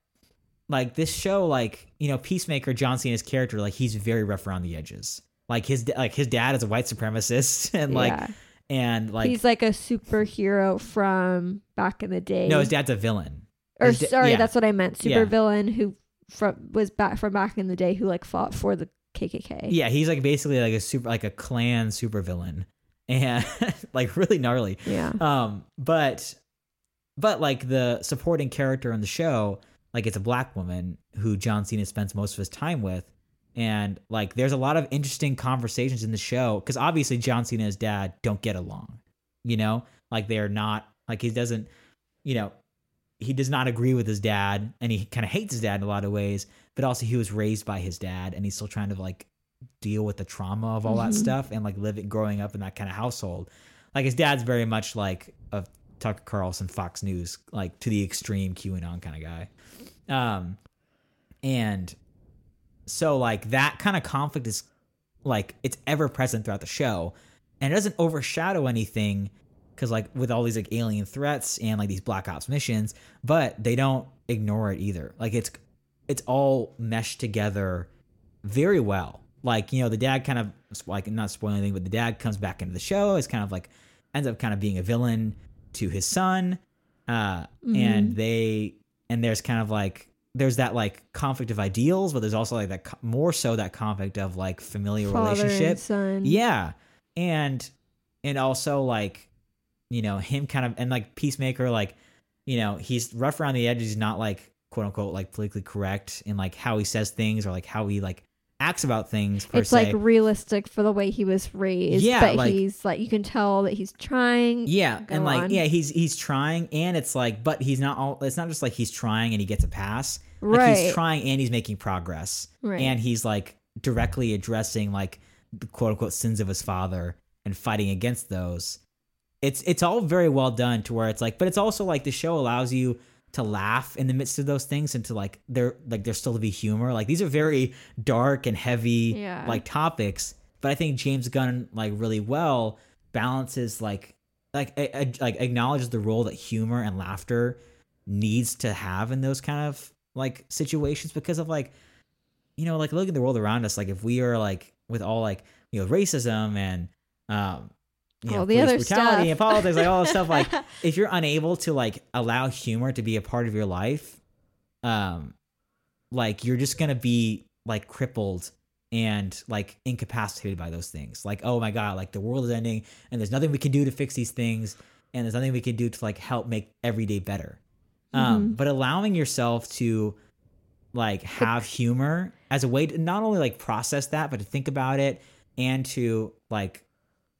S1: like this show, like you know, Peacemaker, John Cena's character, like he's very rough around the edges. Like his like his dad is a white supremacist, and like
S2: yeah.
S1: And like
S2: He's like a superhero from back in the day.
S1: no, his dad's a villain.
S2: or
S1: his da-
S2: sorry,
S1: yeah.
S2: that's what I meant. Super
S1: Yeah.
S2: villain who from was back from back in the day who like fought for the KKK.
S1: Yeah, he's like basically like a super like a Klan supervillain, and like really gnarly.
S2: Yeah.
S1: Um, but but like the supporting character on the show, like it's a black woman who John Cena spends most of his time with. And like there's a lot of interesting conversations in the show because obviously John Cena and his dad don't get along. You know? Like they're not like he doesn't, you know, he does not agree with his dad and he kind of hates his dad in a lot of ways, but also he was raised by his dad and he's still trying to like deal with the trauma of all that
S2: Mhm.
S1: stuff and like living growing up in that kind of household. Like his dad's very much like a Tucker Carlson, Fox News, like to the extreme QAnon kind of guy. Um, and so like that kind of conflict is like it's ever present throughout the show, and it doesn't overshadow anything because like with all these like alien threats and like these black ops missions, but they don't ignore it either. Like it's it's all meshed together very well. Like you know the dad kind of like not spoiling anything, but the dad comes back into the show. Is kind of like ends up kind of being a villain to his son, uh, and they and there's kind of like there's that like conflict of ideals, but there's also like that co- more so that conflict of like familial
S2: Father
S1: relationship.
S2: and.
S1: Yeah. And and also like, you know, him kind of and like Peacemaker, like, you know, he's rough around the edges, he's not like quote unquote like politically correct in like how he says things or like how he like acts about things
S2: It's
S1: se.
S2: like realistic for the way he was raised.
S1: Yeah,
S2: But
S1: like-
S2: he's like you can tell that he's trying.
S1: yeah,
S2: Go
S1: and like
S2: on.
S1: yeah, he's he's trying and it's like but he's not all it's not just like he's trying and he gets a pass. Like
S2: Right.
S1: he's trying and he's making progress.
S2: Right.
S1: And he's like directly addressing like the quote unquote sins of his father and fighting against those. It's it's all very well done to where it's like, but it's also like the show allows you to laugh in the midst of those things and to like there like there's still to be humor. Like these are very dark and heavy
S2: Yeah.
S1: like topics, but I think James Gunn like really well balances like like a, a- like acknowledges the role that humor and laughter needs to have in those kind of like situations because of like you know like look at the world around us like if we are like with all like you know racism and um you know
S2: All the other
S1: brutality
S2: stuff.
S1: and politics like all this stuff like if you're unable to like allow humor to be a part of your life um like you're just gonna be like crippled and like incapacitated by those things like oh my god like the world is ending and there's nothing we can do to fix these things and there's nothing we can do to like help make every day better um
S2: Mhm.
S1: but allowing yourself to like have humor as a way to not only like process that but to think about it and to like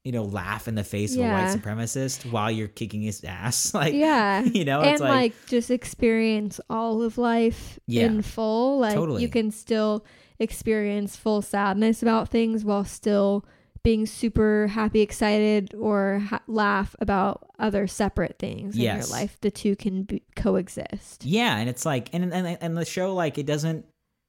S1: you know laugh in the face of a white supremacist while you're kicking his ass like
S2: yeah.
S1: you know
S2: and
S1: it's
S2: like,
S1: like,
S2: just experience all of life
S1: Yeah.
S2: in full. Like
S1: Totally.
S2: you can still experience full sadness about things while still being super happy, excited, or ha- laugh about other separate things in your life. The two can be- coexist.
S1: yeah and it's like and, and and the show like it doesn't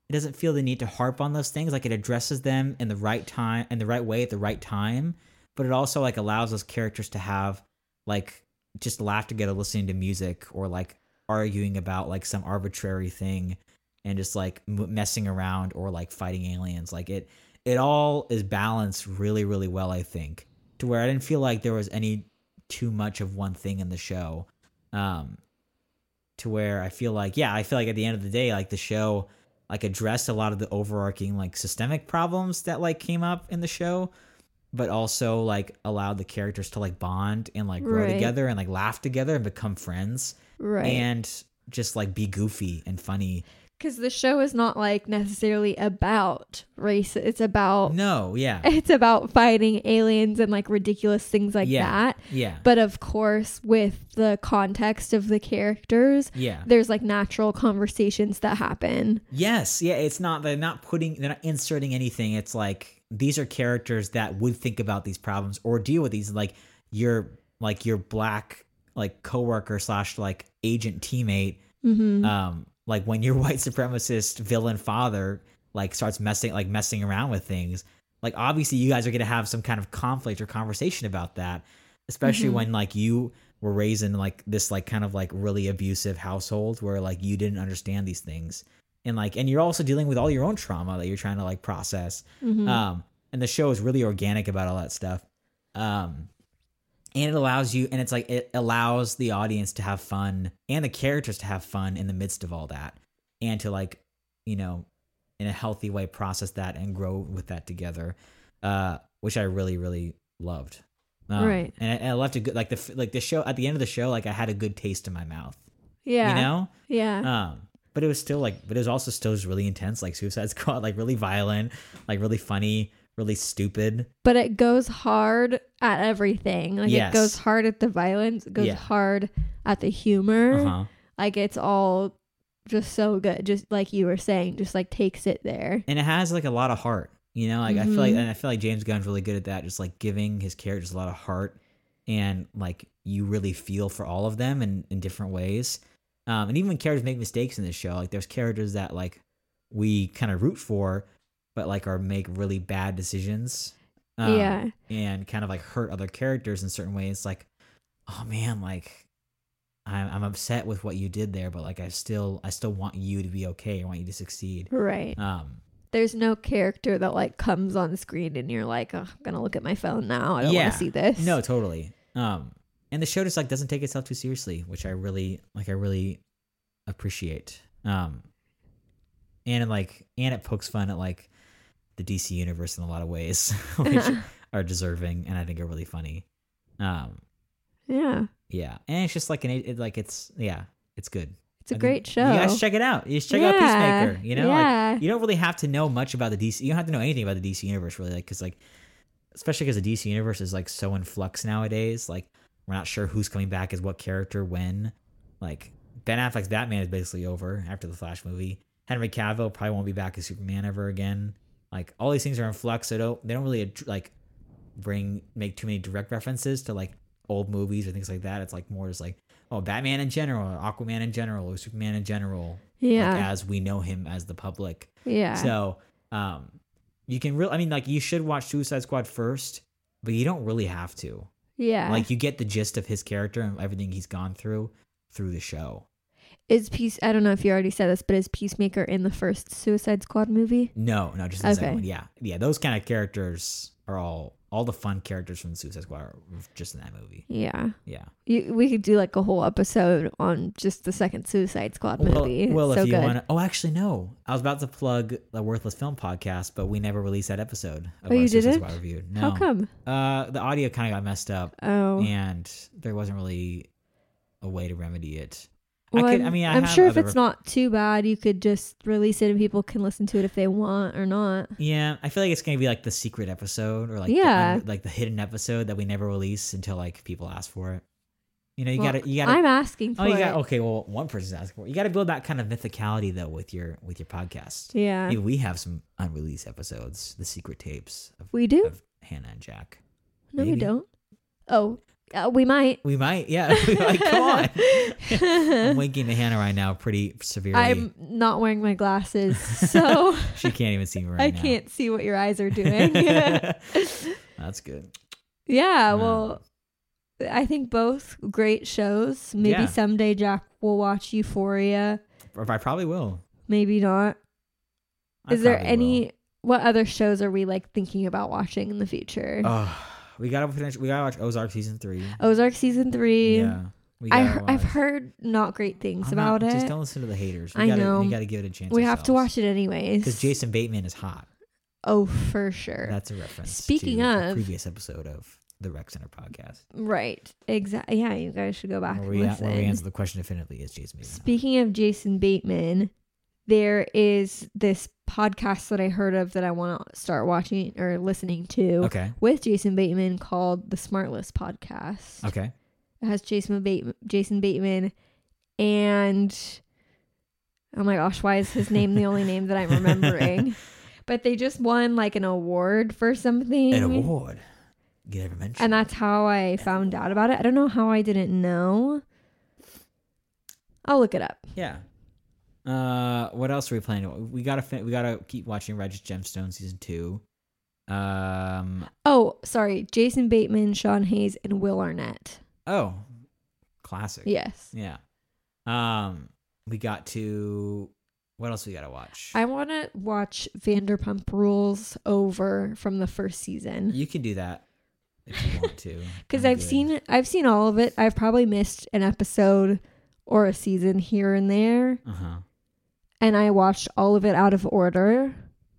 S1: it doesn't feel the need to harp on those things like it addresses them in the right time in the right way at the right time but it also like allows those characters to have like just laugh together listening to music or like arguing about like some arbitrary thing and just like messing around or like fighting aliens. Like it it all is balanced really really well i think to where i didn't feel like there was any too much of one thing in the show. Um to where i feel like yeah i feel like at the end of the day like the show like addressed a lot of the overarching like systemic problems that like came up in the show but also like allowed the characters to like bond and like grow
S2: Right.
S1: together and like laugh together and become friends
S2: Right.
S1: and just like be goofy and funny
S2: Because the show is not like necessarily about race. It's about
S1: No, yeah,
S2: it's about fighting aliens and like ridiculous things like
S1: Yeah.
S2: that.
S1: yeah,
S2: But of course, with the context of the characters,
S1: yeah.
S2: there's like natural conversations that happen.
S1: Yes, yeah. It's not they're not putting they're not inserting anything. It's like these are characters that would think about these problems or deal with these. Like your like your black like coworker slash like agent teammate.
S2: hmm
S1: Um, like when your white supremacist villain father like starts messing like messing around with things. Like obviously you guys are gonna have some kind of conflict or conversation about that, especially
S2: Mhm.
S1: when like you were raised in like this like kind of like really abusive household where like you didn't understand these things and like and you're also dealing with all your own trauma that you're trying to like process.
S2: Hmm
S1: um and the show is really organic about all that stuff. Um and it allows you and it's like it allows the audience to have fun and the characters to have fun in the midst of all that and to like you know in a healthy way process that and grow with that together uh which i really really loved. Um,
S2: Right.
S1: and I, I left a good like the like the show at the end of the show like i had a good taste in my mouth.
S2: Yeah,
S1: you know?
S2: Yeah,
S1: um, but it was still like, but it was also still just really intense, like Suicide Squad, like really violent, like really funny, really stupid.
S2: but it goes hard at everything. Like
S1: Yes.
S2: it goes hard at the violence. It goes
S1: Yeah.
S2: hard at the humor.
S1: Uh huh.
S2: Like it's all just so good. Just like you were saying, just like takes it there.
S1: And it has like a lot of heart, you know. Like I feel like,
S2: Mhm.
S1: and I feel like James Gunn's really good at that, just like giving his characters a lot of heart, and like you really feel for all of them in in different ways. Um, and even when characters make mistakes in this show, like there's characters that like we kind of root for, but like are make really bad decisions. Um,
S2: yeah.
S1: and kind of like hurt other characters in certain ways like oh man like I'm, I'm upset with what you did there but like i still i still want you to be okay i want you to succeed
S2: Right.
S1: um
S2: There's no character that like comes on screen and you're like, oh, I'm gonna look at my phone now. I don't
S1: Yeah.
S2: want to see this.
S1: no totally um and the show just like doesn't take itself too seriously which i really like i really appreciate um and like and it pokes fun at like the dc universe in a lot of ways which are deserving and i think are really funny um
S2: yeah.
S1: Yeah, and it's just like an it, like it's yeah, it's good.
S2: It's a
S1: I
S2: great show.
S1: You guys check it out. You just check out
S2: Yeah.
S1: Peacemaker. You know,
S2: Yeah.
S1: like you don't really have to know much about the DC. You don't have to know anything about the DC universe really, like because like especially because the DC universe is like so in flux nowadays. Like we're not sure who's coming back as what character when. Like Ben Affleck's Batman is basically over after the Flash movie. Henry Cavill probably won't be back as Superman ever again. Like all these things are in flux. So don't they don't really like bring make too many direct references to like old movies or things like that. It's like more just like oh Batman in general, or Aquaman in general, or Superman in general,
S2: yeah.
S1: like, as we know him as the public.
S2: yeah.
S1: So um, you can really, I mean, like you should watch Suicide Squad first, but you don't really have to.
S2: Yeah.
S1: Like you get the gist of his character and everything he's gone through through the show.
S2: is Peace I don't know if you already said this, but is Peacemaker in the first Suicide Squad movie?
S1: No, no, just the second
S2: Okay.
S1: one. Yeah, yeah, those kind of characters are all all the fun characters from the Suicide Squad are just in that movie.
S2: Yeah.
S1: Yeah.
S2: You, we could do like a whole episode on just the second Suicide Squad movie.
S1: Well, well
S2: so
S1: if you
S2: good.
S1: want to. Oh, actually, no. I was about to plug the Worthless Film podcast, but we never released that episode of
S2: Oh,
S1: our
S2: you
S1: Suicide
S2: didn't?
S1: Squad review. No.
S2: How come?
S1: Uh, the audio kind of got messed up,
S2: Oh.
S1: and there wasn't really a way to remedy it.
S2: Well,
S1: I could.
S2: I'm,
S1: mean, I
S2: I'm
S1: have
S2: sure if it's not too bad, you could just release it and people can listen to it if they want or not.
S1: Yeah, I feel like it's gonna be like the secret episode or like
S2: Yeah.
S1: the, like the hidden episode that we never release until like people ask for it. You know, you
S2: Well,
S1: gotta you gotta.
S2: I'm asking for
S1: oh, you
S2: it.
S1: got okay. Well, one person's asking for it. You got to build that kind of mythicality though with your with your podcast.
S2: Yeah.
S1: Maybe we have some unreleased episodes, the secret tapes of,
S2: we do?
S1: of Hannah and Jack.
S2: No, we don't. Oh, uh, we might.
S1: We might, yeah. like, come on. I'm winking to Hannah right now, pretty severely.
S2: I'm not wearing my glasses, so
S1: she can't even see me right
S2: I
S1: now.
S2: can't see what your eyes are doing.
S1: That's good.
S2: yeah, well, I think both great shows. Maybe
S1: Yeah.
S2: someday Jack will watch Euphoria.
S1: Or I probably will.
S2: Maybe not.
S1: I
S2: Is there any?
S1: will.
S2: What other shows are we like thinking about watching in the future?
S1: Oh, we gotta finish. We gotta watch Ozark season three.
S2: Ozark season three.
S1: Yeah, we
S2: I he- I've heard not great things
S1: I'm
S2: about
S1: not-
S2: it.
S1: Just don't listen to the haters. We
S2: I
S1: gotta,
S2: know.
S1: We gotta give it a chance.
S2: we have to watch it anyways.
S1: because Jason Bateman is hot.
S2: Oh, for sure.
S1: That's a reference.
S2: Speaking
S1: to
S2: of-
S1: previous episode of the Rec Center podcast,
S2: right. Exactly. Yeah, you guys should go back
S1: where
S2: and
S1: we,
S2: listen.
S1: where we answer the question definitively is Jason Bateman. hot?
S2: Speaking of Jason Bateman, there is this podcast that I heard of that I want to start watching or listening to
S1: Okay.
S2: with Jason Bateman called the Smartless Podcast.
S1: Okay.
S2: It has Jason Bateman, Jason Bateman, and oh my gosh, why is his name the only name that I'm remembering? but they just won like an award for something,
S1: An award. You never mentioned.
S2: and that's how I found out about it. I don't know how I didn't know. I'll look it up.
S1: Yeah. Uh, what else are we playing? We gotta fin- we gotta keep watching Righteous Gemstone season two. Um.
S2: Oh, sorry, Jason Bateman, Sean Hayes, and Will Arnett.
S1: Oh, classic.
S2: Yes,
S1: Yeah. Um. We got to. What else we gotta watch?
S2: I want to watch Vanderpump Rules over from the first season.
S1: you can do that if you want to.
S2: because I've
S1: good.
S2: seen I've seen all of it. I've probably missed an episode or a season here and there,
S1: Uh huh.
S2: And I watched all of it out of order.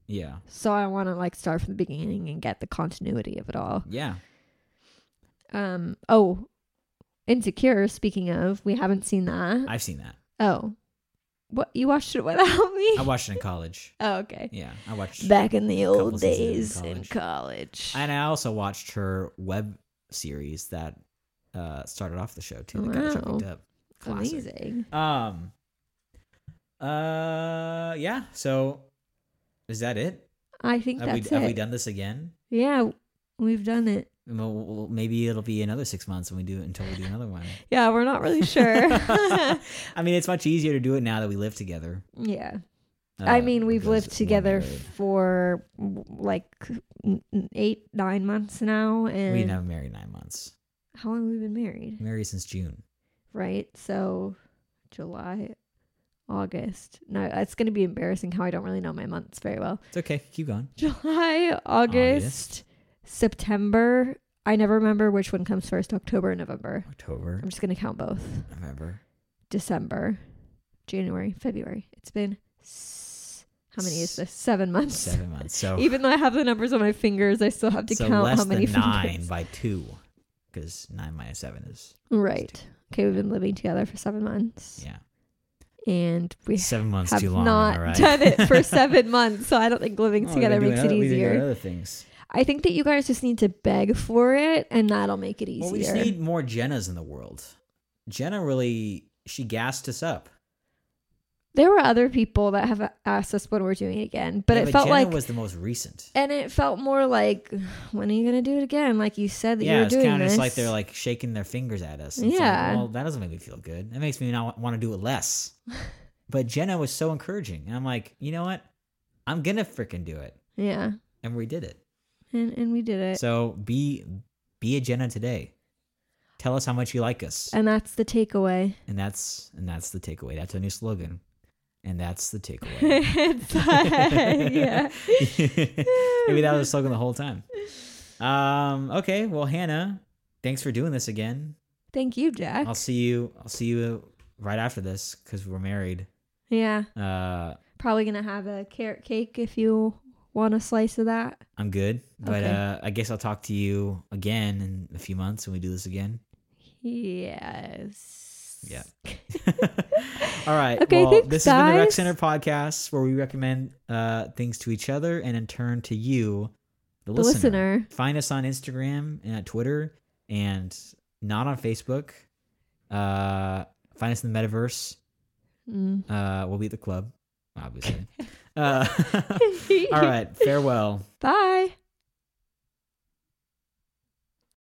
S1: Yeah.
S2: So I want to like start from the beginning and get the continuity of it all.
S1: Yeah.
S2: Um. Oh, Insecure. Speaking of, we haven't seen that.
S1: I've seen that.
S2: oh, what you watched it without me?
S1: I watched it in college.
S2: oh, okay.
S1: Yeah, I watched.
S2: Back in the old days
S1: in
S2: in college.
S1: And I also watched her web series that uh started off the show too. That got
S2: Wow.
S1: picked up. Classic.
S2: Amazing.
S1: Um. Uh. Yeah. So, is that it?
S2: I think
S1: Have we
S2: that's
S1: have we done this again?
S2: yeah, we've done it.
S1: Well, maybe it'll be another six months when we do it until we do another one.
S2: Yeah, we're not really sure.
S1: I mean, it's much easier to do it now that we live together.
S2: yeah. I
S1: Uh,
S2: mean, we've lived together for like eight, nine months now, and
S1: We've been married nine months.
S2: how long have we been married?
S1: Married since June.
S2: Right, so July, August. No, it's going to be embarrassing how I don't really know my months very well.
S1: It's okay. Keep going.
S2: July, August, September. I never remember which one comes first, October or November.
S1: October,
S2: I'm just going to count both.
S1: November.
S2: December, January, February. It's been s- how many is this? Seven months.
S1: Seven months. So
S2: Even though I have the numbers on my fingers, I still have to
S1: so
S2: count
S1: less
S2: how many
S1: than nine
S2: fingers.
S1: by two, because nine minus seven is
S2: Right. Okay, we've been living together for seven months,
S1: yeah.
S2: And we
S1: Seven months
S2: have
S1: too long.
S2: not
S1: right.
S2: done it for seven months. So I don't think living
S1: Oh,
S2: together makes it
S1: other- we've doing
S2: easier.
S1: Other things.
S2: I think that you guys just need to beg for it, and that'll make it easier.
S1: Well, we just need more Jennas in the world. Jenna really she gassed us up.
S2: There were other people that have asked us when we're doing it again, but
S1: Yeah,
S2: it felt
S1: Jenna
S2: like,
S1: was the most recent.
S2: and it felt more like, when are you gonna do it again? Like you said that you
S1: Yeah,
S2: were
S1: it's
S2: doing
S1: kind of
S2: this.
S1: just like they're like shaking their fingers at us. It's like,
S2: Yeah.
S1: well, that doesn't make me feel good. It makes me not want to do it less. but Jenna was so encouraging, and I'm like, you know what? I'm gonna freaking do it,
S2: yeah,
S1: and we did it.
S2: and and we did it.
S1: So be be a Jenna today. Tell us how much you like us,
S2: And that's the takeaway.
S1: and that's and that's the takeaway. That's our new slogan, and that's the takeaway.
S2: yeah.
S1: Maybe that was the slogan the whole time. Um. Okay. Well, Hannah, thanks for doing this again.
S2: Thank you, Jack.
S1: I'll see you. I'll see you right after this because we're married.
S2: yeah.
S1: Uh,
S2: Probably gonna have a carrot cake if you want a slice of that.
S1: I'm good, but
S2: Okay.
S1: uh, I guess I'll talk to you again in a few months when we do this again.
S2: Yes.
S1: Yeah. All right.
S2: Okay,
S1: Well,
S2: thanks,
S1: this has been the Rec. Center podcast where we recommend uh, things to each other and in turn to you, the,
S2: The
S1: listener.
S2: listener.
S1: Find us on Instagram and at Twitter and not on Facebook. Uh, find us in the metaverse.
S2: Mm.
S1: Uh, we'll be at the club, obviously. uh, all right. Farewell.
S2: Bye.